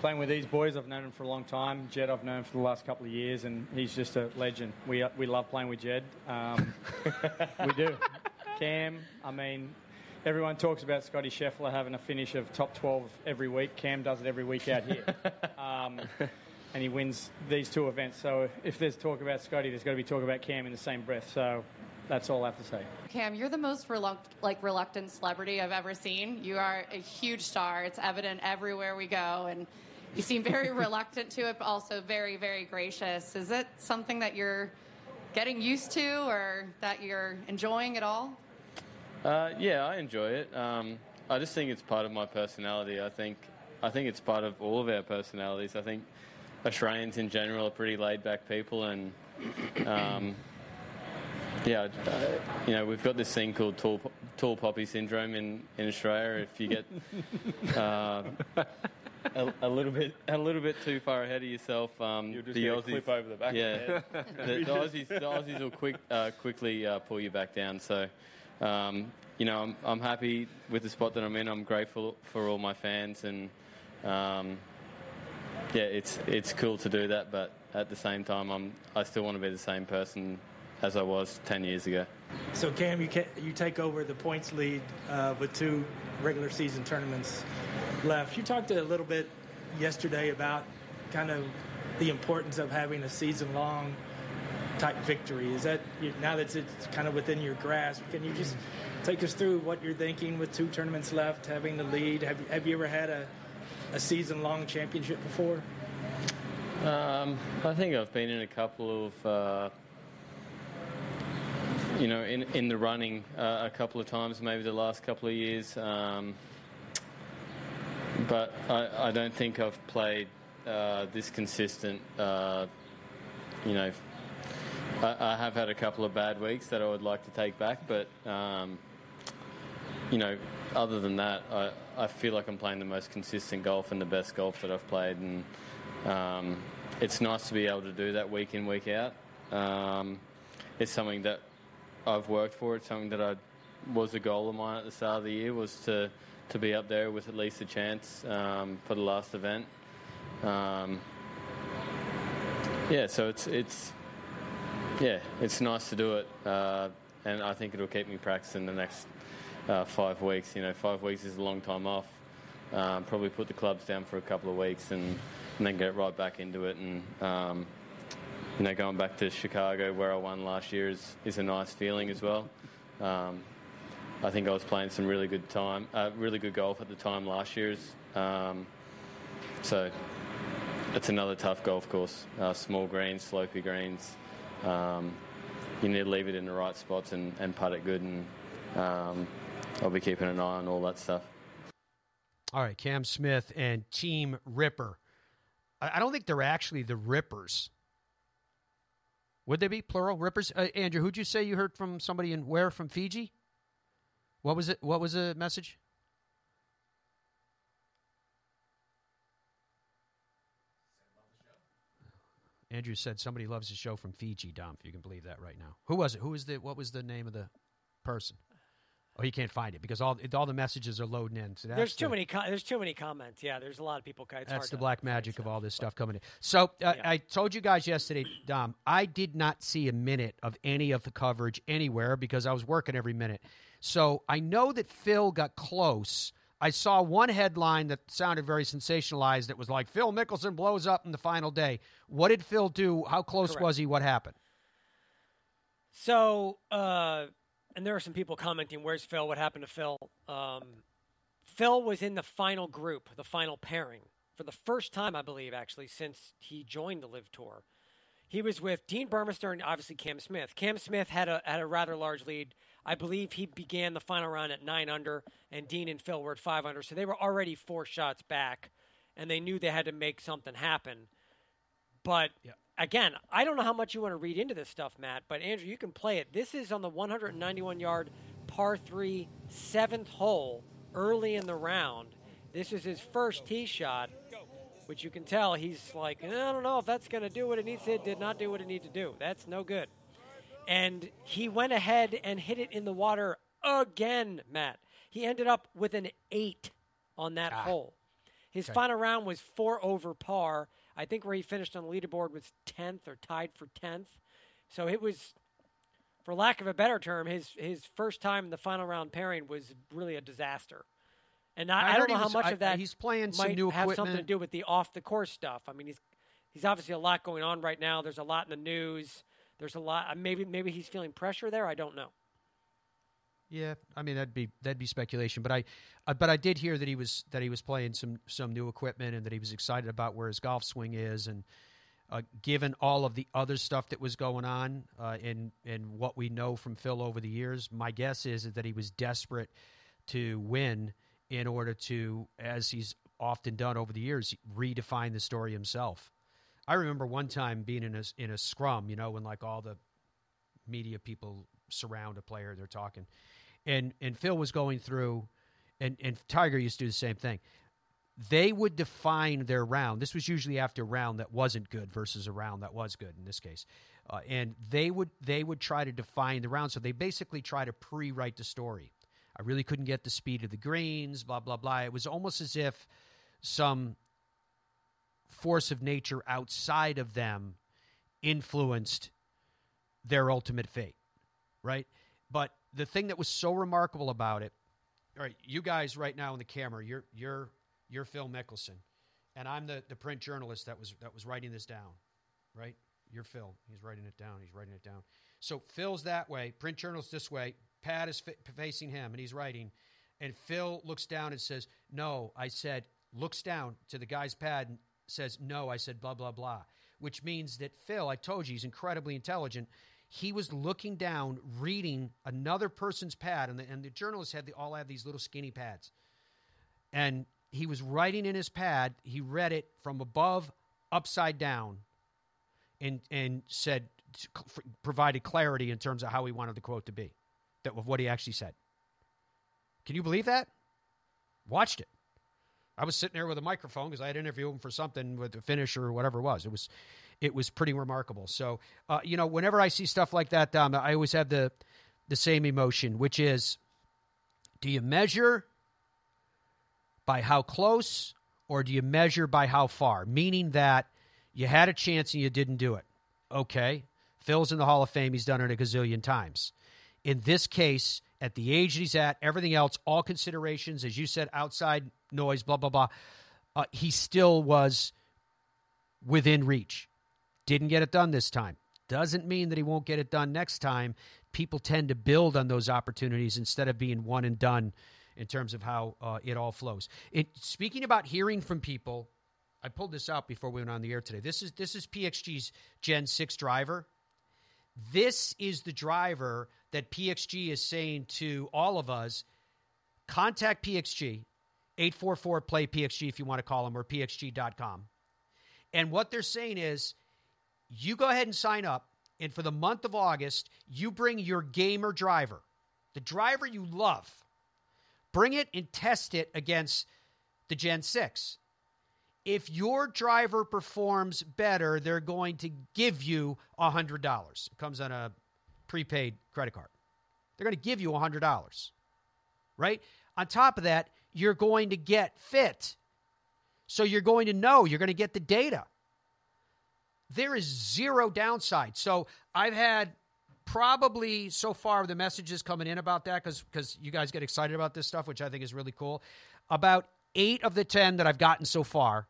[SPEAKER 8] playing with these boys, I've known him for a long time. Jed, I've known for the last couple of years, and he's just a legend. We, we love playing with Jed. Um, <laughs> we do. Cam, I mean, everyone talks about Scotty Scheffler having a finish of top 12 every week. Cam does it every week out here. <laughs> Um, and he wins these two events. So if there's talk about Scotty, there's got to be talk about Cam in the same breath. So that's all I have to say.
[SPEAKER 6] Cam, you're the most reluct- like reluctant celebrity I've ever seen. You are a huge star. It's evident everywhere we go, and you seem very <laughs> reluctant to it, but also very, very gracious. Is it something that you're getting used to, or that you're enjoying at all?
[SPEAKER 5] Uh, yeah, I enjoy it. Um, I just think it's part of my personality. I think I think it's part of all of our personalities. I think Australians in general are pretty laid back people, and um, yeah, uh, you know, we've got this thing called tall, tall poppy syndrome in, in Australia. If you get uh, a, a, little bit a little bit too far ahead of yourself, um,
[SPEAKER 7] You'll just the Aussies, over the back.
[SPEAKER 5] Yeah, the, the, Aussies, the Aussies will quick, uh, quickly uh, pull you back down. So. Um, you know, I'm, I'm happy with the spot that I'm in. I'm grateful for all my fans, and um, yeah, it's it's cool to do that. But at the same time, I'm I still want to be the same person as I was 10 years ago.
[SPEAKER 9] So Cam, you you take over the points lead uh, with two regular season tournaments left. You talked a little bit yesterday about kind of the importance of having a season long type victory. Is that now that it's kind of within your grasp? Can you just take us through what you're thinking with two tournaments left, having the lead? Have you, have you ever had a, a season long championship before?
[SPEAKER 5] Um, I think I've been in a couple of, uh, you know, in in the running uh, a couple of times, maybe the last couple of years. Um, but I, I, don't think I've played uh, this consistent. Uh, you know, I, I, have had a couple of bad weeks that I would like to take back, but um, you know, other than that, I, I feel like I'm playing the most consistent golf and the best golf that I've played, and um, it's nice to be able to do that week in week out. Um, it's something that I've worked for. It's something that I was a goal of mine at the start of the year was to to be up there with at least a chance um, for the last event. Um, yeah, so it's it's yeah, it's nice to do it, uh, and I think it'll keep me practicing the next uh, five weeks. You know, five weeks is a long time off. Um, probably put the clubs down for a couple of weeks and, and then get right back into it. And um, you know, going back to Chicago where I won last year is, is a nice feeling as well. Um, I think I was playing some really good time, uh, really good golf at the time last year's. Um, so it's another tough golf course. Uh, small greens, slopey greens. Um, you need to leave it in the right spots and, and putt it good, and um, I'll be keeping an eye on all that stuff.
[SPEAKER 2] All right, Cam Smith and Team Ripper. I, don't think they're actually the Rippers. Would they be plural Rippers? Uh, Andrew, who'd you say you heard from somebody in where from Fiji? What was it? What was the message? Andrew said somebody loves the show from Fiji, Dom, if you can believe that right now. Who was it? Who was the what was the name of the person? Oh, he can't find it because all all the messages are loading in. So
[SPEAKER 3] there's too
[SPEAKER 2] the,
[SPEAKER 3] many. Co- there's too many comments. Yeah, there's a lot of people. It's
[SPEAKER 2] that's the black magic of all this stuff coming in. So uh, yeah. I told you guys yesterday, Dom. I did not see a minute of any of the coverage anywhere because I was working every minute. So I know that Phil got close I saw one headline that sounded very sensationalized. That was like Phil Mickelson blows up in the final day. What did Phil do? How close Correct. was he? What happened?
[SPEAKER 3] So, uh, and there are some people commenting, "Where's Phil? What happened to Phil?" Um, Phil was in the final group, the final pairing, for the first time, I believe, actually, since he joined the LIV Tour. He was with Dean Burmester and obviously Cam Smith. Cam Smith had a had a rather large lead I believe he began the final round at nine under, and Dean and Phil were at five under. So they were already four shots back, and they knew they had to make something happen. But yeah. again, I don't know how much you want to read into this stuff, Matt, but Andrew, you can play it. This is on the 191 yard par three seventh hole early in the round. This is his first tee shot, which you can tell he's like, eh, I don't know if that's going to do what it needs to. It did not do what it needed to do. That's no good. And he went ahead and hit it in the water again, Matt. He ended up with an eight on that ah. hole. His okay. final round was four over par. I think where he finished on the leaderboard was 10th or tied for 10th. So it was, for lack of a better term, his, his first time in the final round pairing was really a disaster. And I, I, I don't know how was, much I, of that
[SPEAKER 2] he's playing
[SPEAKER 3] might
[SPEAKER 2] have
[SPEAKER 3] equipment. something to do with the off the course stuff. I mean, he's he's obviously a lot going on right now. There's a lot in the news. There's a lot. Maybe maybe he's feeling pressure there. I don't know.
[SPEAKER 2] Yeah, I mean that'd be that'd be speculation, but I, uh, but I did hear that he was that he was playing some some new equipment and that he was excited about where his golf swing is, and uh, given all of the other stuff that was going on uh, and and what we know from Phil over the years, my guess is that he was desperate to win in order to, as he's often done over the years, redefine the story himself. I remember one time being in a in a scrum, you know, when like all the media people surround a player, they're talking and and Phil was going through, and and Tiger used to do the same thing. They would define their round. This was usually after a round that wasn't good versus a round that was good in this case, uh, and they would they would try to define the round. So they basically try to pre-write the story. I really couldn't get the speed of the greens, blah blah blah. It was almost as if some force of nature outside of them influenced their ultimate fate, right? But the thing that was so remarkable about it, all right, you guys right now in the camera, you're you're you're Phil Mickelson, and I'm the, the print journalist that was that was writing this down, right? You're Phil. He's writing it down. He's writing it down. So Phil's that way. Print journalist this way. Pat is facing him, and he's writing. And Phil looks down and says, "No." I said, looks down to the guy's pad and says, "No." I said, "Blah blah blah," which means that Phil, I told you, he's incredibly intelligent he was looking down, reading another person's pad, and the, and the journalists had the, all have these little skinny pads. And he was writing in his pad. He read it from above, upside down, and and said provided clarity in terms of how he wanted the quote to be, that of what he actually said. Can you believe that? Watched it. I was sitting there with a microphone because I had interviewed him for something with the finish or whatever it was. It was it was pretty remarkable. So, uh, you know, whenever I see stuff like that, Dom, I always have the the same emotion, which is, do you measure by how close, or do you measure by how far? Meaning that you had a chance and you didn't do it. Okay, Phil's in the Hall of Fame. He's done it a gazillion times. In this case, at the age he's at, everything else, all considerations, as you said, outside noise, blah blah blah. Uh, he still was within reach. Didn't get it done this time. Doesn't mean that he won't get it done next time. People tend to build on those opportunities instead of being one and done in terms of how uh, it all flows. It, speaking about hearing from people, I pulled this out before we went on the air today. This is this is PXG's Gen 6 driver. This is the driver that PXG is saying to all of us contact PXG, 844 play PXG if you want to call them, or PXG.com. And what they're saying is you go ahead and sign up. And for the month of August, you bring your gamer driver, the driver you love. Bring it and test it against the Gen 6. If your driver performs better, they're going to give you $100. It comes on a prepaid credit card. They're going to give you $100. Right? On top of that, you're going to get fit. So you're going to know, you're going to get the data there is zero downside. So I've had probably so far the messages coming in about that because because you guys get excited about this stuff, which I think is really cool. About eight of the ten that I've gotten so far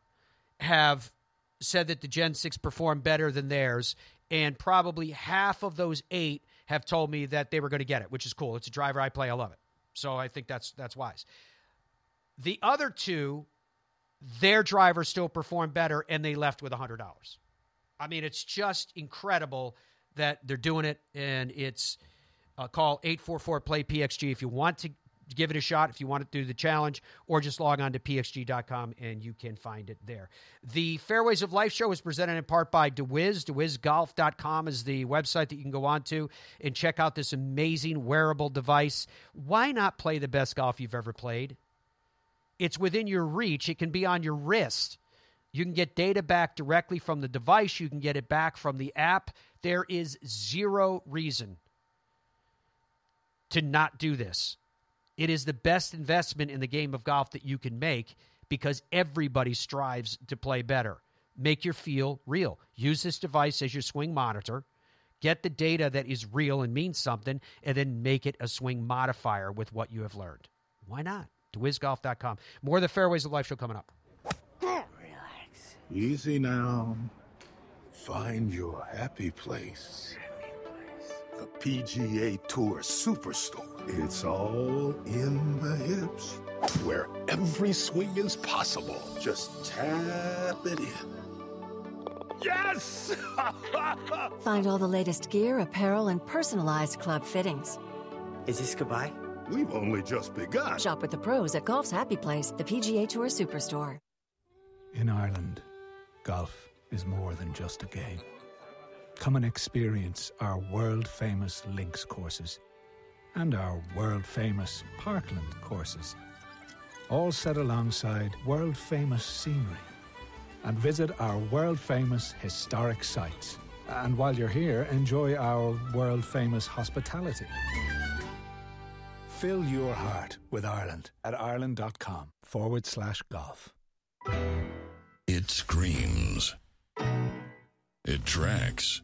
[SPEAKER 2] have said that the Gen Six performed better than theirs, and probably half of those eight have told me that they were going to get it, which is cool. It's a driver I play, I love it. So I think that's that's wise. The other two, their driver still performed better, and they left with hundred dollars. I mean, it's just incredible that they're doing it, and it's uh, call 844 play PXG if you want to give it a shot if you want to do the challenge, or just log on to pxg.com and you can find it there. The Fairways of Life show is presented in part by DeWiz. DeWizGolf.com is the website that you can go on to and check out this amazing wearable device. Why not play the best golf you've ever played? It's within your reach, it can be on your wrist. You can get data back directly from the device. You can get it back from the app. There is zero reason to not do this. It is the best investment in the game of golf that you can make because everybody strives to play better. Make your feel real. Use this device as your swing monitor. Get the data that is real and means something, and then make it a swing modifier with what you have learned. Why not? DeWizGolf.com. More of the Fairways of Life show coming up. Relax.
[SPEAKER 10] Easy now. Find your happy place. The PGA Tour Superstore. It's all in the hips, where every swing is possible. Just tap it in. Yes! <laughs>
[SPEAKER 11] Find all the latest gear, apparel, and personalized club fittings.
[SPEAKER 12] Is this goodbye?
[SPEAKER 10] We've only just begun.
[SPEAKER 11] Shop with the pros at Golf's Happy Place, the PGA Tour Superstore.
[SPEAKER 13] In Ireland, golf is more than just a game. Come and experience our world famous links courses and our world famous Parkland courses, all set alongside world famous scenery. And visit our world famous historic sites. And while you're here, enjoy our world famous hospitality. Fill your heart with Ireland at ireland.com forward slash golf.
[SPEAKER 14] It screams. It tracks.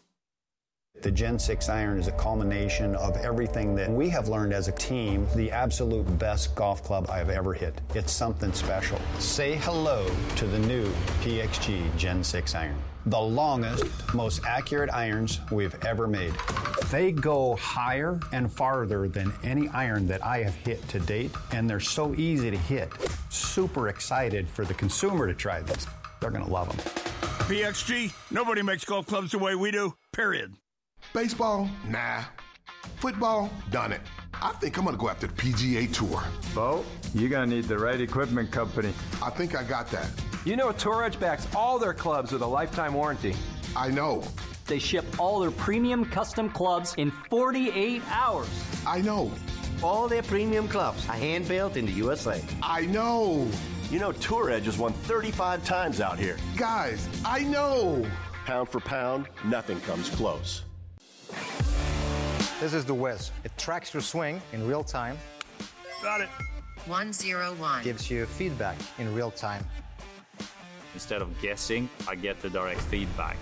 [SPEAKER 15] The Gen 6 iron is a culmination of everything that we have learned as a team, the absolute best golf club I have ever hit. It's something special. Say hello to the new PXG Gen 6 iron. The longest, most accurate irons we've ever made. They go higher and farther than any iron that I have hit to date, and they're so easy to hit. Super excited for the consumer to try this. They're going to love them.
[SPEAKER 16] PXG, nobody makes golf clubs the way we do, period.
[SPEAKER 10] Baseball? Nah. Football? Done it. I think I'm gonna go after the PGA Tour.
[SPEAKER 17] Bo, you're gonna need the right equipment company.
[SPEAKER 10] I think I got that.
[SPEAKER 18] You know, Tour Edge backs all their clubs with a lifetime warranty.
[SPEAKER 10] I know.
[SPEAKER 19] They ship all their premium custom clubs in 48 hours.
[SPEAKER 10] I know.
[SPEAKER 12] All their premium clubs are hand built in the USA.
[SPEAKER 10] I know.
[SPEAKER 20] You know, Tour Edge has won 35 times out here.
[SPEAKER 10] Guys, I know.
[SPEAKER 20] Pound for pound, nothing comes close.
[SPEAKER 21] This is the Wiz. It tracks your swing in real time.
[SPEAKER 16] Got it.
[SPEAKER 22] 101.
[SPEAKER 21] Gives you feedback in real time.
[SPEAKER 23] Instead of guessing, I get the direct feedback.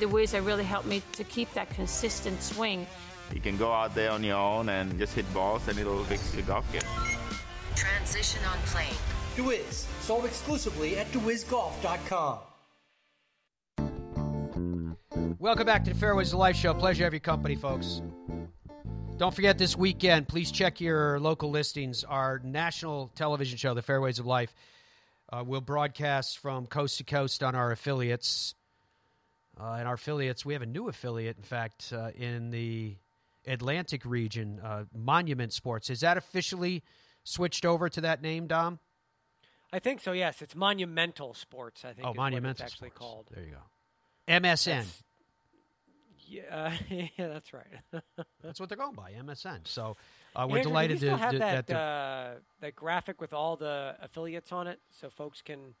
[SPEAKER 24] The Wiz really helped me to keep that consistent swing.
[SPEAKER 25] You can go out there on your own and just hit balls and it'll fix your golf game.
[SPEAKER 22] Transition on plane.
[SPEAKER 26] DeWiz, sold exclusively at DeWizGolf.com.
[SPEAKER 2] Welcome back to the Fairways of Life show. Pleasure to have your company, folks. Don't forget this weekend, please check your local listings. Our national television show, The Fairways of Life, uh, will broadcast from coast to coast on our affiliates. Uh, and our affiliates, we have a new affiliate, in fact, uh, in the Atlantic region, uh, Monument Sports. Is that officially switched over to that name, Dom?
[SPEAKER 3] I think so. Yes, it's Monumental Sports. I think.
[SPEAKER 2] Oh,
[SPEAKER 3] is
[SPEAKER 2] Monumental
[SPEAKER 3] actually
[SPEAKER 2] Sports.
[SPEAKER 3] called.
[SPEAKER 2] There you go. MSN.
[SPEAKER 3] That's- yeah, <laughs> yeah, that's right. <laughs>
[SPEAKER 2] That's what they're going by, MSN. So uh, we're
[SPEAKER 3] Andrew,
[SPEAKER 2] delighted to,
[SPEAKER 3] have
[SPEAKER 2] to-
[SPEAKER 3] that
[SPEAKER 2] they're-
[SPEAKER 3] uh, that graphic with all the affiliates on it, so folks can.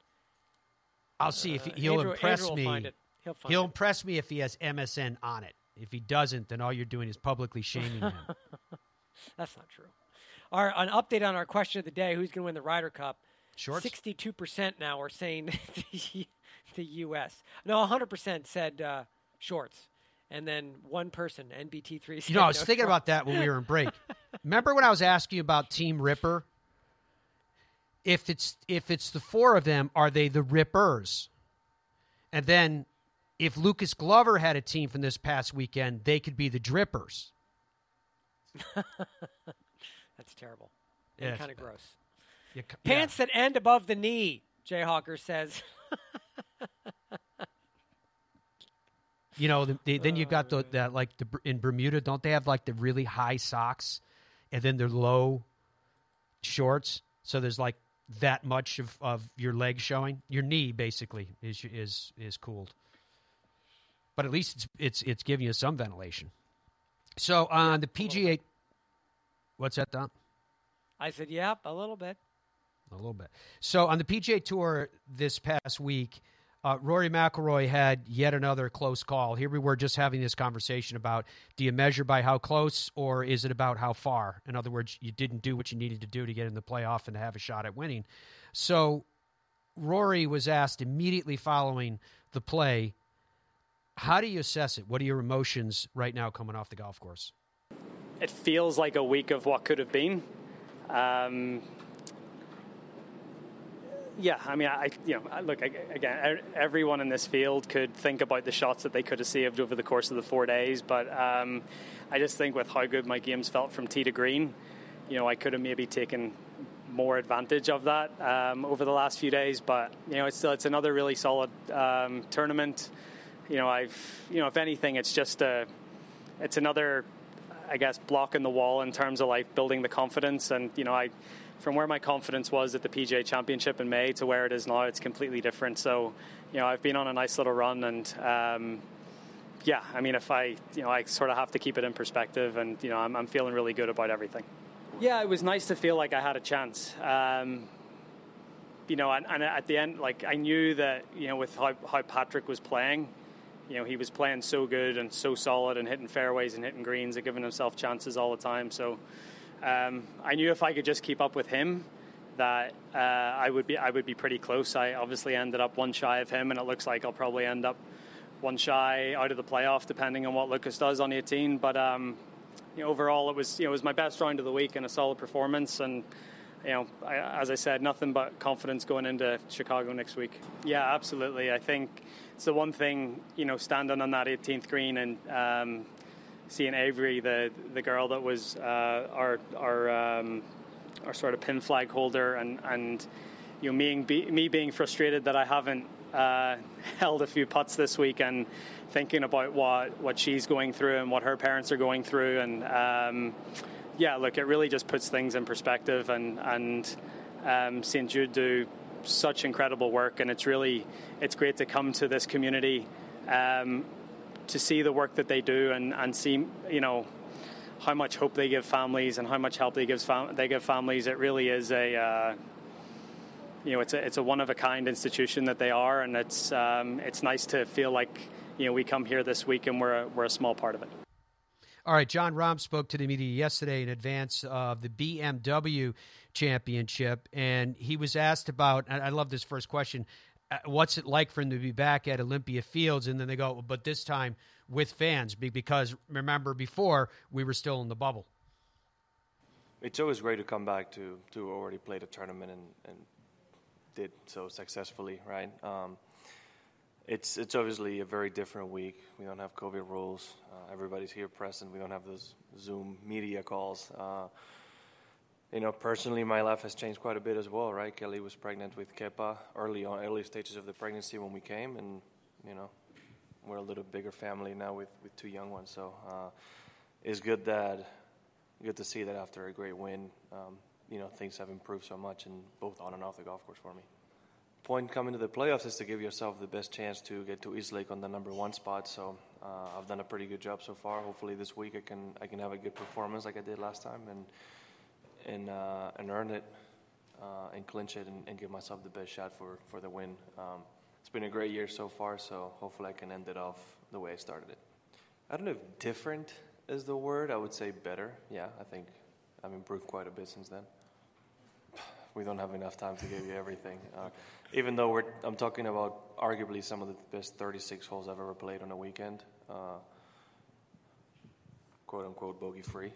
[SPEAKER 2] I'll see if
[SPEAKER 3] uh,
[SPEAKER 2] he, will
[SPEAKER 3] Andrew-
[SPEAKER 2] impress
[SPEAKER 3] Andrew
[SPEAKER 2] me.
[SPEAKER 3] find it. He'll
[SPEAKER 2] He'll impress me if he has MSN on it. If he doesn't, then all you're doing is publicly shaming him. <laughs>
[SPEAKER 3] That's not true. Our an update on our question of the day: Who's going to win the Ryder Cup?
[SPEAKER 2] Shorts?
[SPEAKER 3] Sixty-two percent now are saying the, the U.S. No, hundred percent said uh, shorts, and then one person NBT three.
[SPEAKER 2] You know, I was thinking about that when we were in break. <laughs> Remember when I was asking you about Team Ripper? if it's if it's the four of them, are they the Rippers? And then if Lucas Glover had a team from this past weekend, they could be the Drippers. <laughs>
[SPEAKER 3] That's terrible.
[SPEAKER 2] Yeah,
[SPEAKER 3] and kind of gross.
[SPEAKER 2] You
[SPEAKER 3] Pants that end above the knee, Jayhawker says. <laughs>
[SPEAKER 2] You know, the, the, then you've got the uh. that like the in Bermuda, don't they have like the really high socks, and then they're low shorts, so there's like that much of, of your leg showing. Your knee basically is is is cooled, but at least it's it's it's giving you some ventilation. So uh, on the PGA, what's that, Don?
[SPEAKER 3] I said, yep, a little bit.
[SPEAKER 2] A little bit. So on the PGA Tour this past week, uh, Rory McIlroy had yet another close call. Here we were just having this conversation about: do you measure by how close, or is it about how far? In other words, you didn't do what you needed to do to get in the playoff and to have a shot at winning. So Rory was asked immediately following the play, "How do you assess it? What are your emotions right now coming off the golf course?"
[SPEAKER 27] it feels like a week of what could have been. Um, yeah, I mean, I you know, look again. Everyone in this field could think about the shots that they could have saved over the course of the four days, but um, I just think with how good my games felt from tee to green, you know, I could have maybe taken more advantage of that um, over the last few days. But you know, it's it's another really solid um, tournament. You know, I've you know, if anything, it's just a it's another I guess block in the wall in terms of like building the confidence and you know I from where my confidence was at the PGA Championship in May to where it is now it's completely different. So you know I've been on a nice little run and um, yeah I mean if I you know I sort of have to keep it in perspective and you know I'm, I'm feeling really good about everything. Yeah it was nice to feel like I had a chance. Um, you know and, and at the end like I knew that you know with how, how Patrick was playing you know, he was playing so good and so solid and hitting fairways and hitting greens and giving himself chances all the time. So um, I knew if I could just keep up with him, that uh, I would be I would be pretty close. I obviously ended up one shy of him, and it looks like I'll probably end up one shy out of the playoff, depending on what Lucas does on 18. But um, you know, overall, it was you know it was my best round of the week and a solid performance and you know, I, as I said, nothing but confidence going into Chicago next week. Yeah, absolutely. I think it's the one thing, you know, standing on that 18th green and um, seeing Avery, the the girl that was uh, our our um, our sort of pin flag holder, and and you know, me be, me being frustrated that I haven't uh, <laughs> held a few putts this week and thinking about what what she's going through and what her parents are going through and. Um, yeah, look, it really just puts things in perspective, and and um, St Jude do such incredible work, and it's really it's great to come to this community um, to see the work that they do, and and see you know how much hope they give families and how much help they give fam- they give families. It really is a uh, you know it's a it's a one of a kind institution that they are, and it's um, it's nice to feel like you know we come here this week and we're a, we're a small part of it.
[SPEAKER 2] All right, Jon Rahm spoke to the media yesterday in advance of the BMW Championship, and he was asked about. I love this first question: What's it like for him to be back at Olympia Fields? And then they go, but this time with fans, because remember before we were still in the bubble.
[SPEAKER 28] It's always great to come back to to already play the tournament and, and did so successfully, right? Um, it's it's obviously a very different week. We don't have COVID rules. Uh, everybody's here present. We don't have those Zoom media calls. Uh, you know, personally, my life has changed quite a bit as well, right? Kelly was pregnant with Kepa early on, early stages of the pregnancy when we came, and you know, we're a little bigger family now with, with two young ones. So uh, it's good that good to see that after a great win, um, you know, things have improved so much, and both on and off the golf course for me point coming to the playoffs is to give yourself the best chance to get to East Lake on the number one spot. So uh, I've done a pretty good job so far. Hopefully this week I can I can have a good performance like I did last time and and uh, and earn it uh, and clinch it and, and, give myself the best shot for for the win. Um, it's been a great year so far. So hopefully I can end it off the way I started it. I don't know if different is the word. I would say better. Yeah, I think I've improved quite a bit since then <sighs> we don't have enough time to give you everything. Uh, even though we're, I'm talking about arguably some of the best 36 holes I've ever played on a weekend, uh, quote unquote bogey free,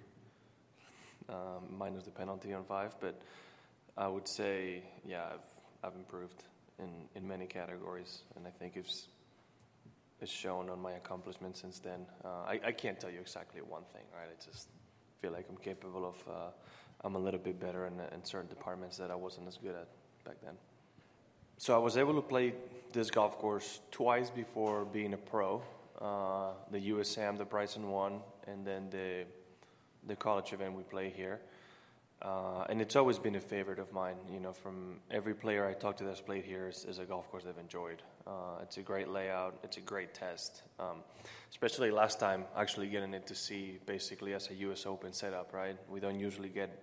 [SPEAKER 28] um, minus the penalty on five. But I would say, yeah, I've I've improved in in many categories, and I think it's shown on my accomplishments since then. Uh, I I can't tell you exactly one thing, right? I just feel like I'm capable of. Uh, I'm a little bit better in, in certain departments that I wasn't as good at back then. So I was able to play this golf course twice before being a pro. Uh, the USAM, the Bryson one, and then the the college event we play here. Uh, and it's always been a favorite of mine. You know, from every player I talked to that's played here is, is a golf course they've enjoyed. Uh, it's a great layout. It's a great test. Um, especially last time, actually getting it to see basically as a U.S. Open setup. Right? We don't usually get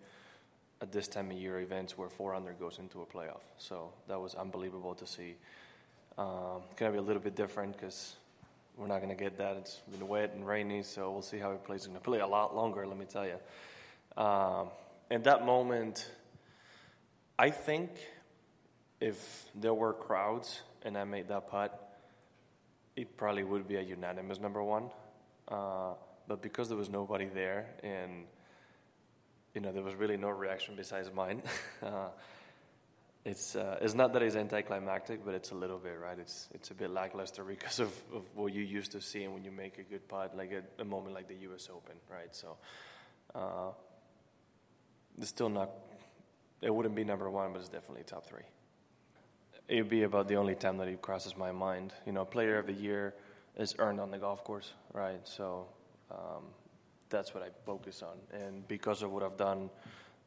[SPEAKER 28] at this time of year events where four under goes into a playoff. So that was unbelievable to see. Um, gonna be a little bit different because we're not gonna get that. It's been wet and rainy, so we'll see how he plays. It's gonna play a lot longer, let me tell you. Um, in that moment, I think if there were crowds and I made that putt, it probably would be a unanimous number one. Uh, but because there was nobody there and you know there was really no reaction besides mine, <laughs> uh, it's uh, it's not that it's anticlimactic, but it's a little bit right. It's it's a bit lackluster <laughs> because of, of what you used to seeing when you make a good putt, like a, a moment like the U.S. Open, right? So uh, it's still not. It wouldn't be number one, but it's definitely top three. It would be about the only time that it crosses my mind. You know, Player of the Year is earned on the golf course, right? So um, that's what I focus on, and because of what I've done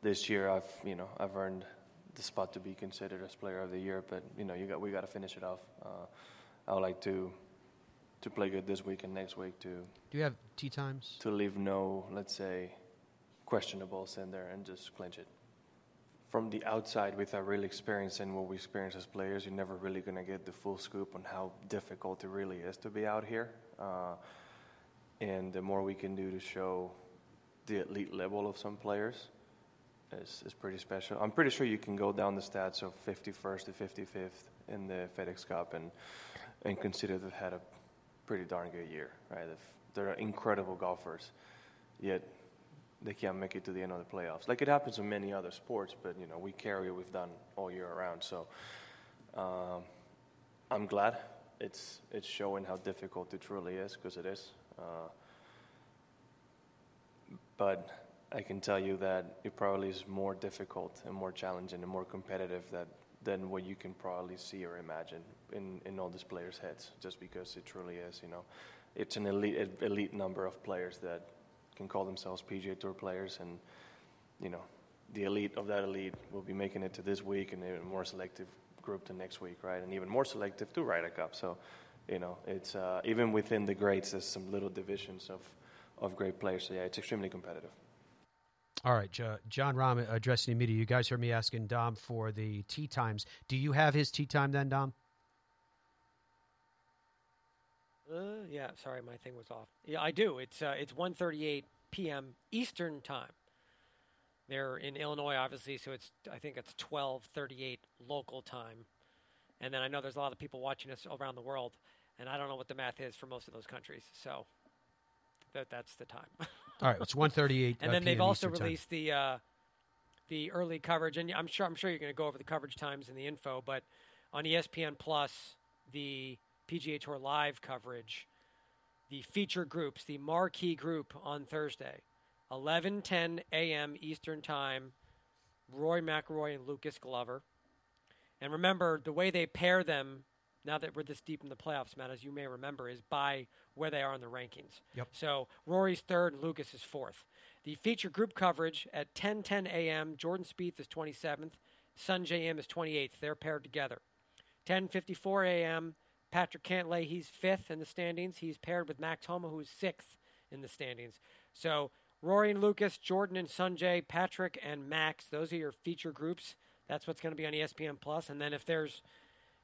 [SPEAKER 28] this year, I've you know I've earned the spot to be considered as player of the year. But you know, you got we got to finish it off. Uh, I would like to to play good this week and next week to.
[SPEAKER 2] Do you have tee times?
[SPEAKER 28] To leave no, let's say, questionables in there and just clinch it. From the outside, without really experiencing what we experience as players, you're never really going to get the full scoop on how difficult it really is to be out here. Uh, and the more we can do to show the elite level of some players, is, is pretty special. I'm pretty sure you can go down the stats of 51st to 55th in the FedEx Cup and and consider they've had a pretty darn good year, right? They're incredible golfers, yet they can't make it to the end of the playoffs. Like it happens in many other sports, but you know we carry what we've done all year around. So um, I'm glad it's it's showing how difficult it truly is because it is. Uh, but I can tell you that it probably is more difficult and more challenging and more competitive that, than what you can probably see or imagine in, in all these players' heads, just because it truly is, you know. It's an elite, elite number of players that can call themselves PGA Tour players, and, you know, the elite of that elite will be making it to this week and even more selective group to next week, right? And even more selective to Ryder Cup. So, you know, it's uh, even within the greats, there's some little divisions of, of great players. So, yeah, it's extremely competitive.
[SPEAKER 2] All right, Jon Rahm addressing the media. You guys heard me asking Dom for the tee times. Do you have his tee time then, Dom?
[SPEAKER 3] Uh, yeah, sorry, my thing was off. Yeah, I do. It's uh, it's 1:38 p.m. Eastern time. They're in Illinois, obviously, so it's I think it's 12:38 local time. And then I know there's a lot of people watching us around the world, and I don't know what the math is for most of those countries. So that that's the time. <laughs>
[SPEAKER 2] All right, it's 1:38.
[SPEAKER 3] and
[SPEAKER 2] uh,
[SPEAKER 3] then they've also
[SPEAKER 2] Eastern time.
[SPEAKER 3] released the uh, the early coverage, and I'm sure I'm sure you're going to go over the coverage times and the info, but on ESPN Plus, the PGA Tour live coverage, the feature groups, the marquee group on Thursday, 11:10 a.m. Eastern time, Rory McIlroy and Lucas Glover. And remember, the way they pair them, now that we're this deep in the playoffs, Matt, as you may remember, is by where they are in the rankings.
[SPEAKER 2] Yep.
[SPEAKER 3] So Rory's third and Lucas is fourth. The feature group coverage at 10:10 a.m. Jordan Spieth is 27th, Sungjae Im is 28th. They're paired together. 10:54 a.m. Patrick Cantlay, he's fifth in the standings. He's paired with Max Homa, who's sixth in the standings. So Rory and Lucas, Jordan and Sungjae, Patrick and Max. Those are your feature groups. That's what's going to be on ESPN Plus. And then if there's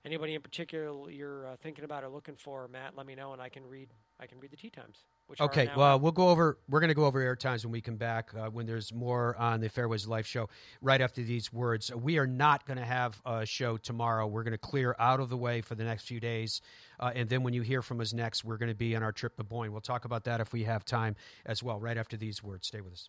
[SPEAKER 3] anybody in particular you're uh, thinking about or looking for, Matt, let me know, and I can read. I can read the tee times.
[SPEAKER 2] Okay, well, we'll go over. We're going to go over air times when we come back. Uh, when there's more on the Fairways Life show, right after these words, we are not going to have a show tomorrow. We're going to clear out of the way for the next few days, uh, and then when you hear from us next, we're going to be on our trip to Boyne. We'll talk about that if we have time as well. Right after these words, stay with us.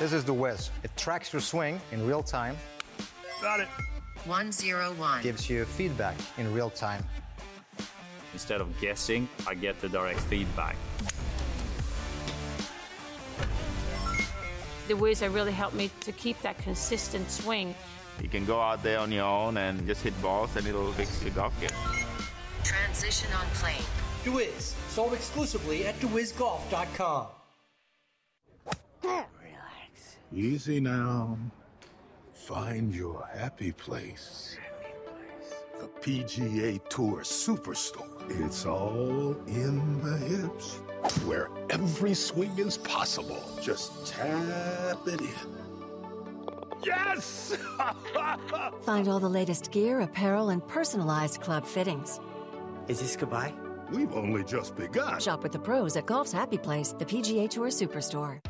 [SPEAKER 21] This is the Wiz. It tracks your swing in real time.
[SPEAKER 16] Got it.
[SPEAKER 22] 101.
[SPEAKER 21] Gives you feedback in real time.
[SPEAKER 23] Instead of guessing, I get the direct feedback.
[SPEAKER 24] The Wiz have really helped me to keep that consistent swing.
[SPEAKER 25] You can go out there on your own and just hit balls and it'll fix your golf game.
[SPEAKER 22] Transition on plane.
[SPEAKER 26] DeWiz, sold exclusively at DeWizGolf.com.
[SPEAKER 10] Easy now. Find your happy place. The PGA Tour Superstore. It's all in the hips, where every swing is possible. Just tap it in. Yes! <laughs>
[SPEAKER 29] Find all the latest gear, apparel, and personalized club fittings.
[SPEAKER 12] Is this goodbye?
[SPEAKER 10] We've only just begun.
[SPEAKER 29] Shop with the pros at Golf's Happy Place, the PGA Tour Superstore.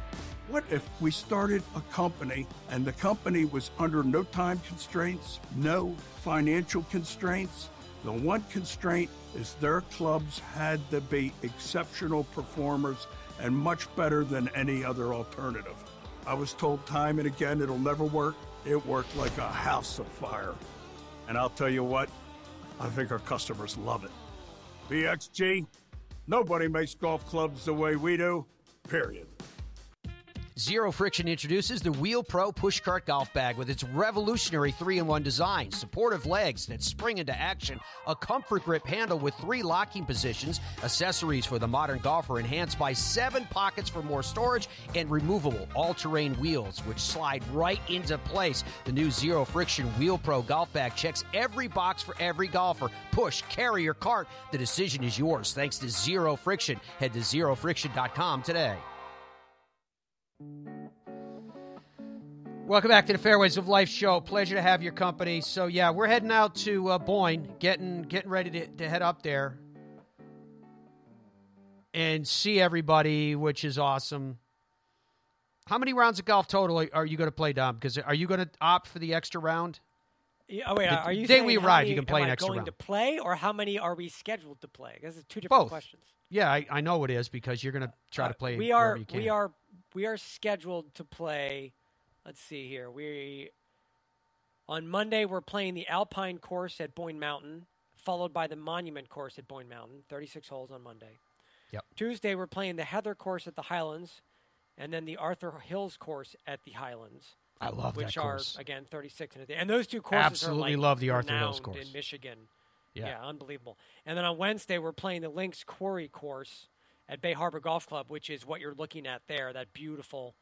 [SPEAKER 16] What if we started a company and the company was under no time constraints, no financial constraints? The one constraint is their clubs had to be exceptional performers and much better than any other alternative. I was told time and again it'll never work. It worked like a house of fire. And I'll tell you what, I think our customers love it. PXG, nobody makes golf clubs the way we do, period.
[SPEAKER 2] Zero Friction introduces the Wheel Pro Pushcart Golf Bag with its revolutionary 3 in 1 design, supportive legs that spring into action, a comfort grip handle with three locking positions, accessories for the modern golfer enhanced by seven pockets for more storage, and removable all terrain wheels which slide right into place. The new Zero Friction Wheel Pro Golf Bag checks every box for every golfer. Push, carry, or cart. The decision is yours thanks to Zero Friction. Head to zerofriction.com today. Welcome back to the Fairways of Life show. Pleasure to have your company. So yeah, we're heading out to uh, Boyne, getting getting ready to, to head up there and see everybody, which is awesome. How many rounds of golf total are you going to play, Dom? Because are you going to opt for the extra round?
[SPEAKER 3] Yeah, oh wait,
[SPEAKER 2] The
[SPEAKER 3] are you
[SPEAKER 2] day we arrive, you can play
[SPEAKER 3] am
[SPEAKER 2] extra
[SPEAKER 3] going
[SPEAKER 2] round.
[SPEAKER 3] to play, or how many are we scheduled to play? This is two different
[SPEAKER 2] Both.
[SPEAKER 3] questions.
[SPEAKER 2] Yeah, I, I know it is because you're going to try to play.
[SPEAKER 3] Uh, we are we are we are scheduled to play. Let's see here. We on Monday we're playing the Alpine course at Boyne Mountain, followed by the Monument course at Boyne Mountain. Thirty-six holes on Monday.
[SPEAKER 2] Yep.
[SPEAKER 3] Tuesday we're playing the Heather course at the Highlands, and then the Arthur Hills course at the Highlands.
[SPEAKER 2] I love that
[SPEAKER 3] which are again 36 in a day. And those two courses
[SPEAKER 2] Absolutely
[SPEAKER 3] are like
[SPEAKER 2] love the Arthur Hills course.
[SPEAKER 3] in Michigan.
[SPEAKER 2] Yeah.
[SPEAKER 3] unbelievable. And then on Wednesday we're playing the Links Quarry course at Bay Harbor Golf Club, which is what you're looking at there, that beautiful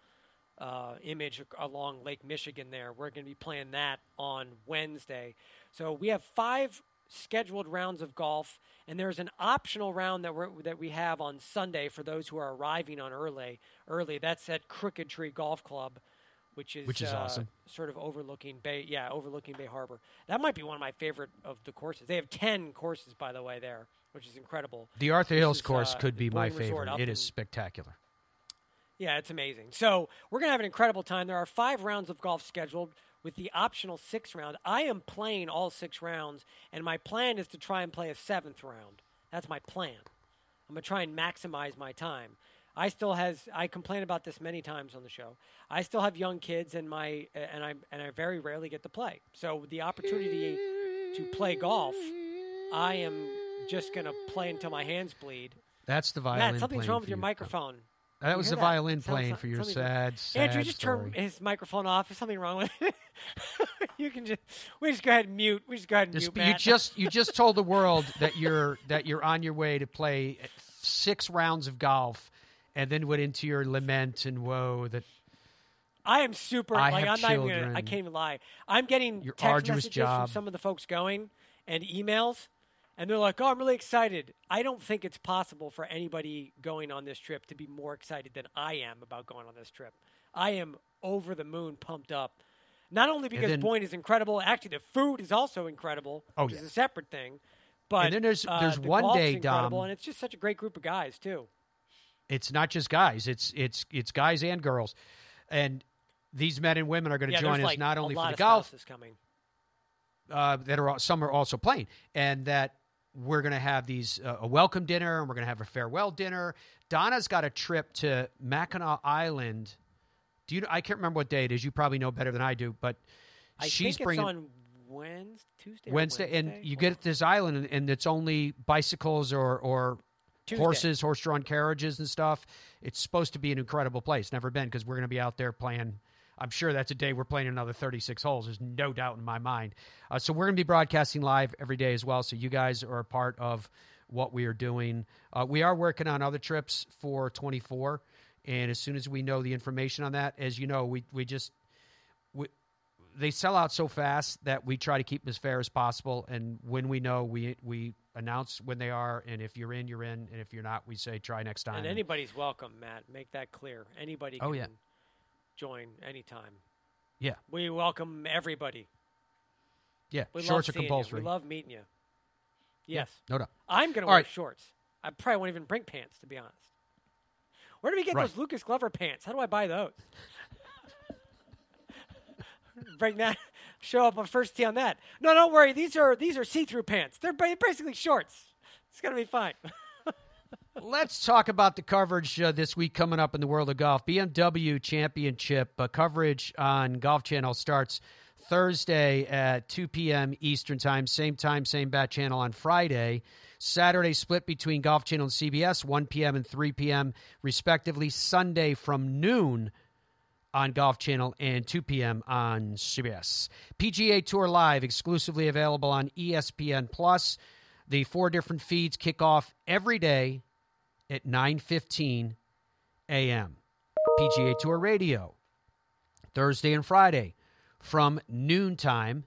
[SPEAKER 3] uh, image along Lake Michigan there. We're going to be playing that on Wednesday. So we have five scheduled rounds of golf, and there's an optional round that we that we have on Sunday for those who are arriving on early. Early, that's at Crooked Tree Golf Club, which is
[SPEAKER 2] Which is
[SPEAKER 3] uh,
[SPEAKER 2] awesome.
[SPEAKER 3] sort of overlooking Bay. Yeah, overlooking Bay Harbor. That might be one of my favorite of the courses. They have ten courses, by the way, there, which is incredible.
[SPEAKER 2] The Arthur Hills
[SPEAKER 3] is,
[SPEAKER 2] course
[SPEAKER 3] uh,
[SPEAKER 2] could be my favorite. It is spectacular.
[SPEAKER 3] yeah, it's amazing. So we're going to have an incredible time. There are five rounds of golf scheduled with the optional six round. I am playing all six rounds, and my plan is to try and play a seventh round. That's my plan. I'm going to try and maximize my time. I still has I complain about this many times on the show. I still have young kids, and my and I and I very rarely get to play. So the opportunity to play golf, I am just going to play until my hands bleed.
[SPEAKER 2] That's the violin.
[SPEAKER 3] Matt, something's wrong with your
[SPEAKER 2] you.
[SPEAKER 3] microphone.
[SPEAKER 2] That
[SPEAKER 3] You
[SPEAKER 2] was the
[SPEAKER 3] that?
[SPEAKER 2] violin
[SPEAKER 3] Sounds
[SPEAKER 2] playing
[SPEAKER 3] like-
[SPEAKER 2] for your sad, sad
[SPEAKER 3] Andrew, just
[SPEAKER 2] story.
[SPEAKER 3] turn his microphone off. There's something wrong with it. <laughs> you can just we just go ahead and mute. We just go ahead and
[SPEAKER 2] Just-
[SPEAKER 3] mute.
[SPEAKER 2] you
[SPEAKER 3] Matt.
[SPEAKER 2] just you just told the world that you're that you're on your way to play six rounds of golf, and then went into your lament and woe that
[SPEAKER 3] I am super.
[SPEAKER 2] I
[SPEAKER 3] like
[SPEAKER 2] have
[SPEAKER 3] I'm not even. Gonna,
[SPEAKER 2] children.
[SPEAKER 3] I can't even lie. I'm getting
[SPEAKER 2] Your
[SPEAKER 3] text messages
[SPEAKER 2] job.
[SPEAKER 3] from some of the folks going and emails, and they're like, "Oh, I'm really excited." I don't think it's possible for anybody going on this trip to be more excited than I am about going on this trip. I am over the moon, pumped up. Not only because
[SPEAKER 2] then-
[SPEAKER 3] Boyne is incredible, actually the food is also incredible,
[SPEAKER 2] Oh,
[SPEAKER 3] which
[SPEAKER 2] yeah.
[SPEAKER 3] is a separate thing. But and
[SPEAKER 2] then there's-
[SPEAKER 3] uh,
[SPEAKER 2] there's
[SPEAKER 3] the
[SPEAKER 2] one day, Dom-
[SPEAKER 3] and it's just such a great group of guys too.
[SPEAKER 2] It's not just guys; it's it's it's guys and girls, and these men and women are going to
[SPEAKER 3] yeah,
[SPEAKER 2] join us
[SPEAKER 3] like
[SPEAKER 2] not only for the golf
[SPEAKER 3] coming.
[SPEAKER 2] uh, that are some are also playing, and that we're going to have these uh, a welcome dinner and we're going to have a farewell dinner. Donna's got a trip to Mackinac Island. Do you? I can't remember what day it is. You probably know better than I do, but
[SPEAKER 3] I
[SPEAKER 2] she's
[SPEAKER 3] think
[SPEAKER 2] bringing
[SPEAKER 3] on Wednesday, Tuesday, or
[SPEAKER 2] Wednesday, and
[SPEAKER 3] Wednesday?
[SPEAKER 2] you get to this island, and, and it's only bicycles or or
[SPEAKER 3] Tuesday.
[SPEAKER 2] horses, horse-drawn carriages, and stuff. It's supposed to be an incredible place. Never been because we're going to be out there playing. I'm sure that's a day we're playing another 36 holes. There's no doubt in my mind. Uh, so we're going to be broadcasting live every day as well. So you guys are a part of what we are doing. Uh, we are working on other trips for 24, and as soon as we know the information on that, as you know, we we just they sell out so fast that we try to keep them as fair as possible. And when we know, we we announce when they are. And if you're in, you're in. And if you're not, we say try next time.
[SPEAKER 3] And anybody's welcome, Matt. Make that clear. Anybody oh, can
[SPEAKER 2] Oh, yeah.
[SPEAKER 3] join anytime.
[SPEAKER 2] yeah,
[SPEAKER 3] We welcome everybody.
[SPEAKER 2] yeah.
[SPEAKER 3] We
[SPEAKER 2] Shorts are compulsory.
[SPEAKER 3] You. We love meeting you. Yes.
[SPEAKER 2] no doubt.
[SPEAKER 3] I'm going to wear
[SPEAKER 2] right.
[SPEAKER 3] shorts. I probably won't even bring pants, to be honest. Where do we get
[SPEAKER 2] Right.
[SPEAKER 3] those Lucas Glover pants? How do I buy those? Bring that. <laughs> Show up on first tee on that. No, don't worry. These are these are see-through pants. They're basically shorts. It's gonna be fine. <laughs>
[SPEAKER 2] Let's talk about the coverage uh, this week coming up in the world of golf. BMW Championship uh, coverage on Golf Channel starts Thursday at 2 p.m. Eastern Time, same time, same bat channel on Friday. Saturday split between Golf Channel and CBS, 1 p.m. and 3 p.m. respectively. Sunday from noon on Golf Channel and 2 p.m. on CBS. PGA Tour Live exclusively available on ESPN Plus. The four different feeds kick off every day at 9:15 a.m. PGA Tour Radio Thursday and Friday from noontime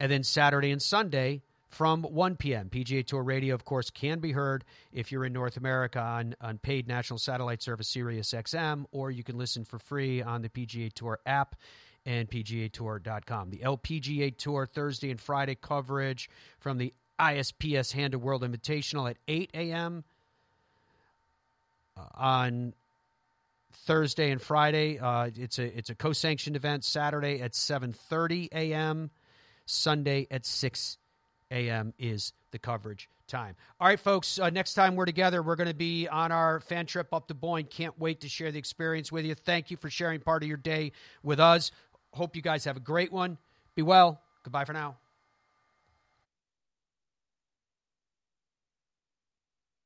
[SPEAKER 2] and then Saturday and Sunday from 1 p.m. PGA Tour Radio, of course, can be heard if you're in North America on, on paid national satellite service Sirius XM, or you can listen for free on the PGA Tour app and PGAtour.com. The LPGA Tour Thursday and Friday coverage from the ISPS Honda World Invitational at 8 a.m. Uh, on Thursday and Friday. Uh, it's a it's a co-sanctioned event. Saturday at 7:30 a.m. Sunday at 6 a.m. is the coverage time. All right, folks. Uh, next time we're together, we're going to be on our fan trip up to Boyne. Can't wait to share the experience with you. Thank you for sharing part of your day with us. Hope you guys have a great one. Be well. Goodbye for now.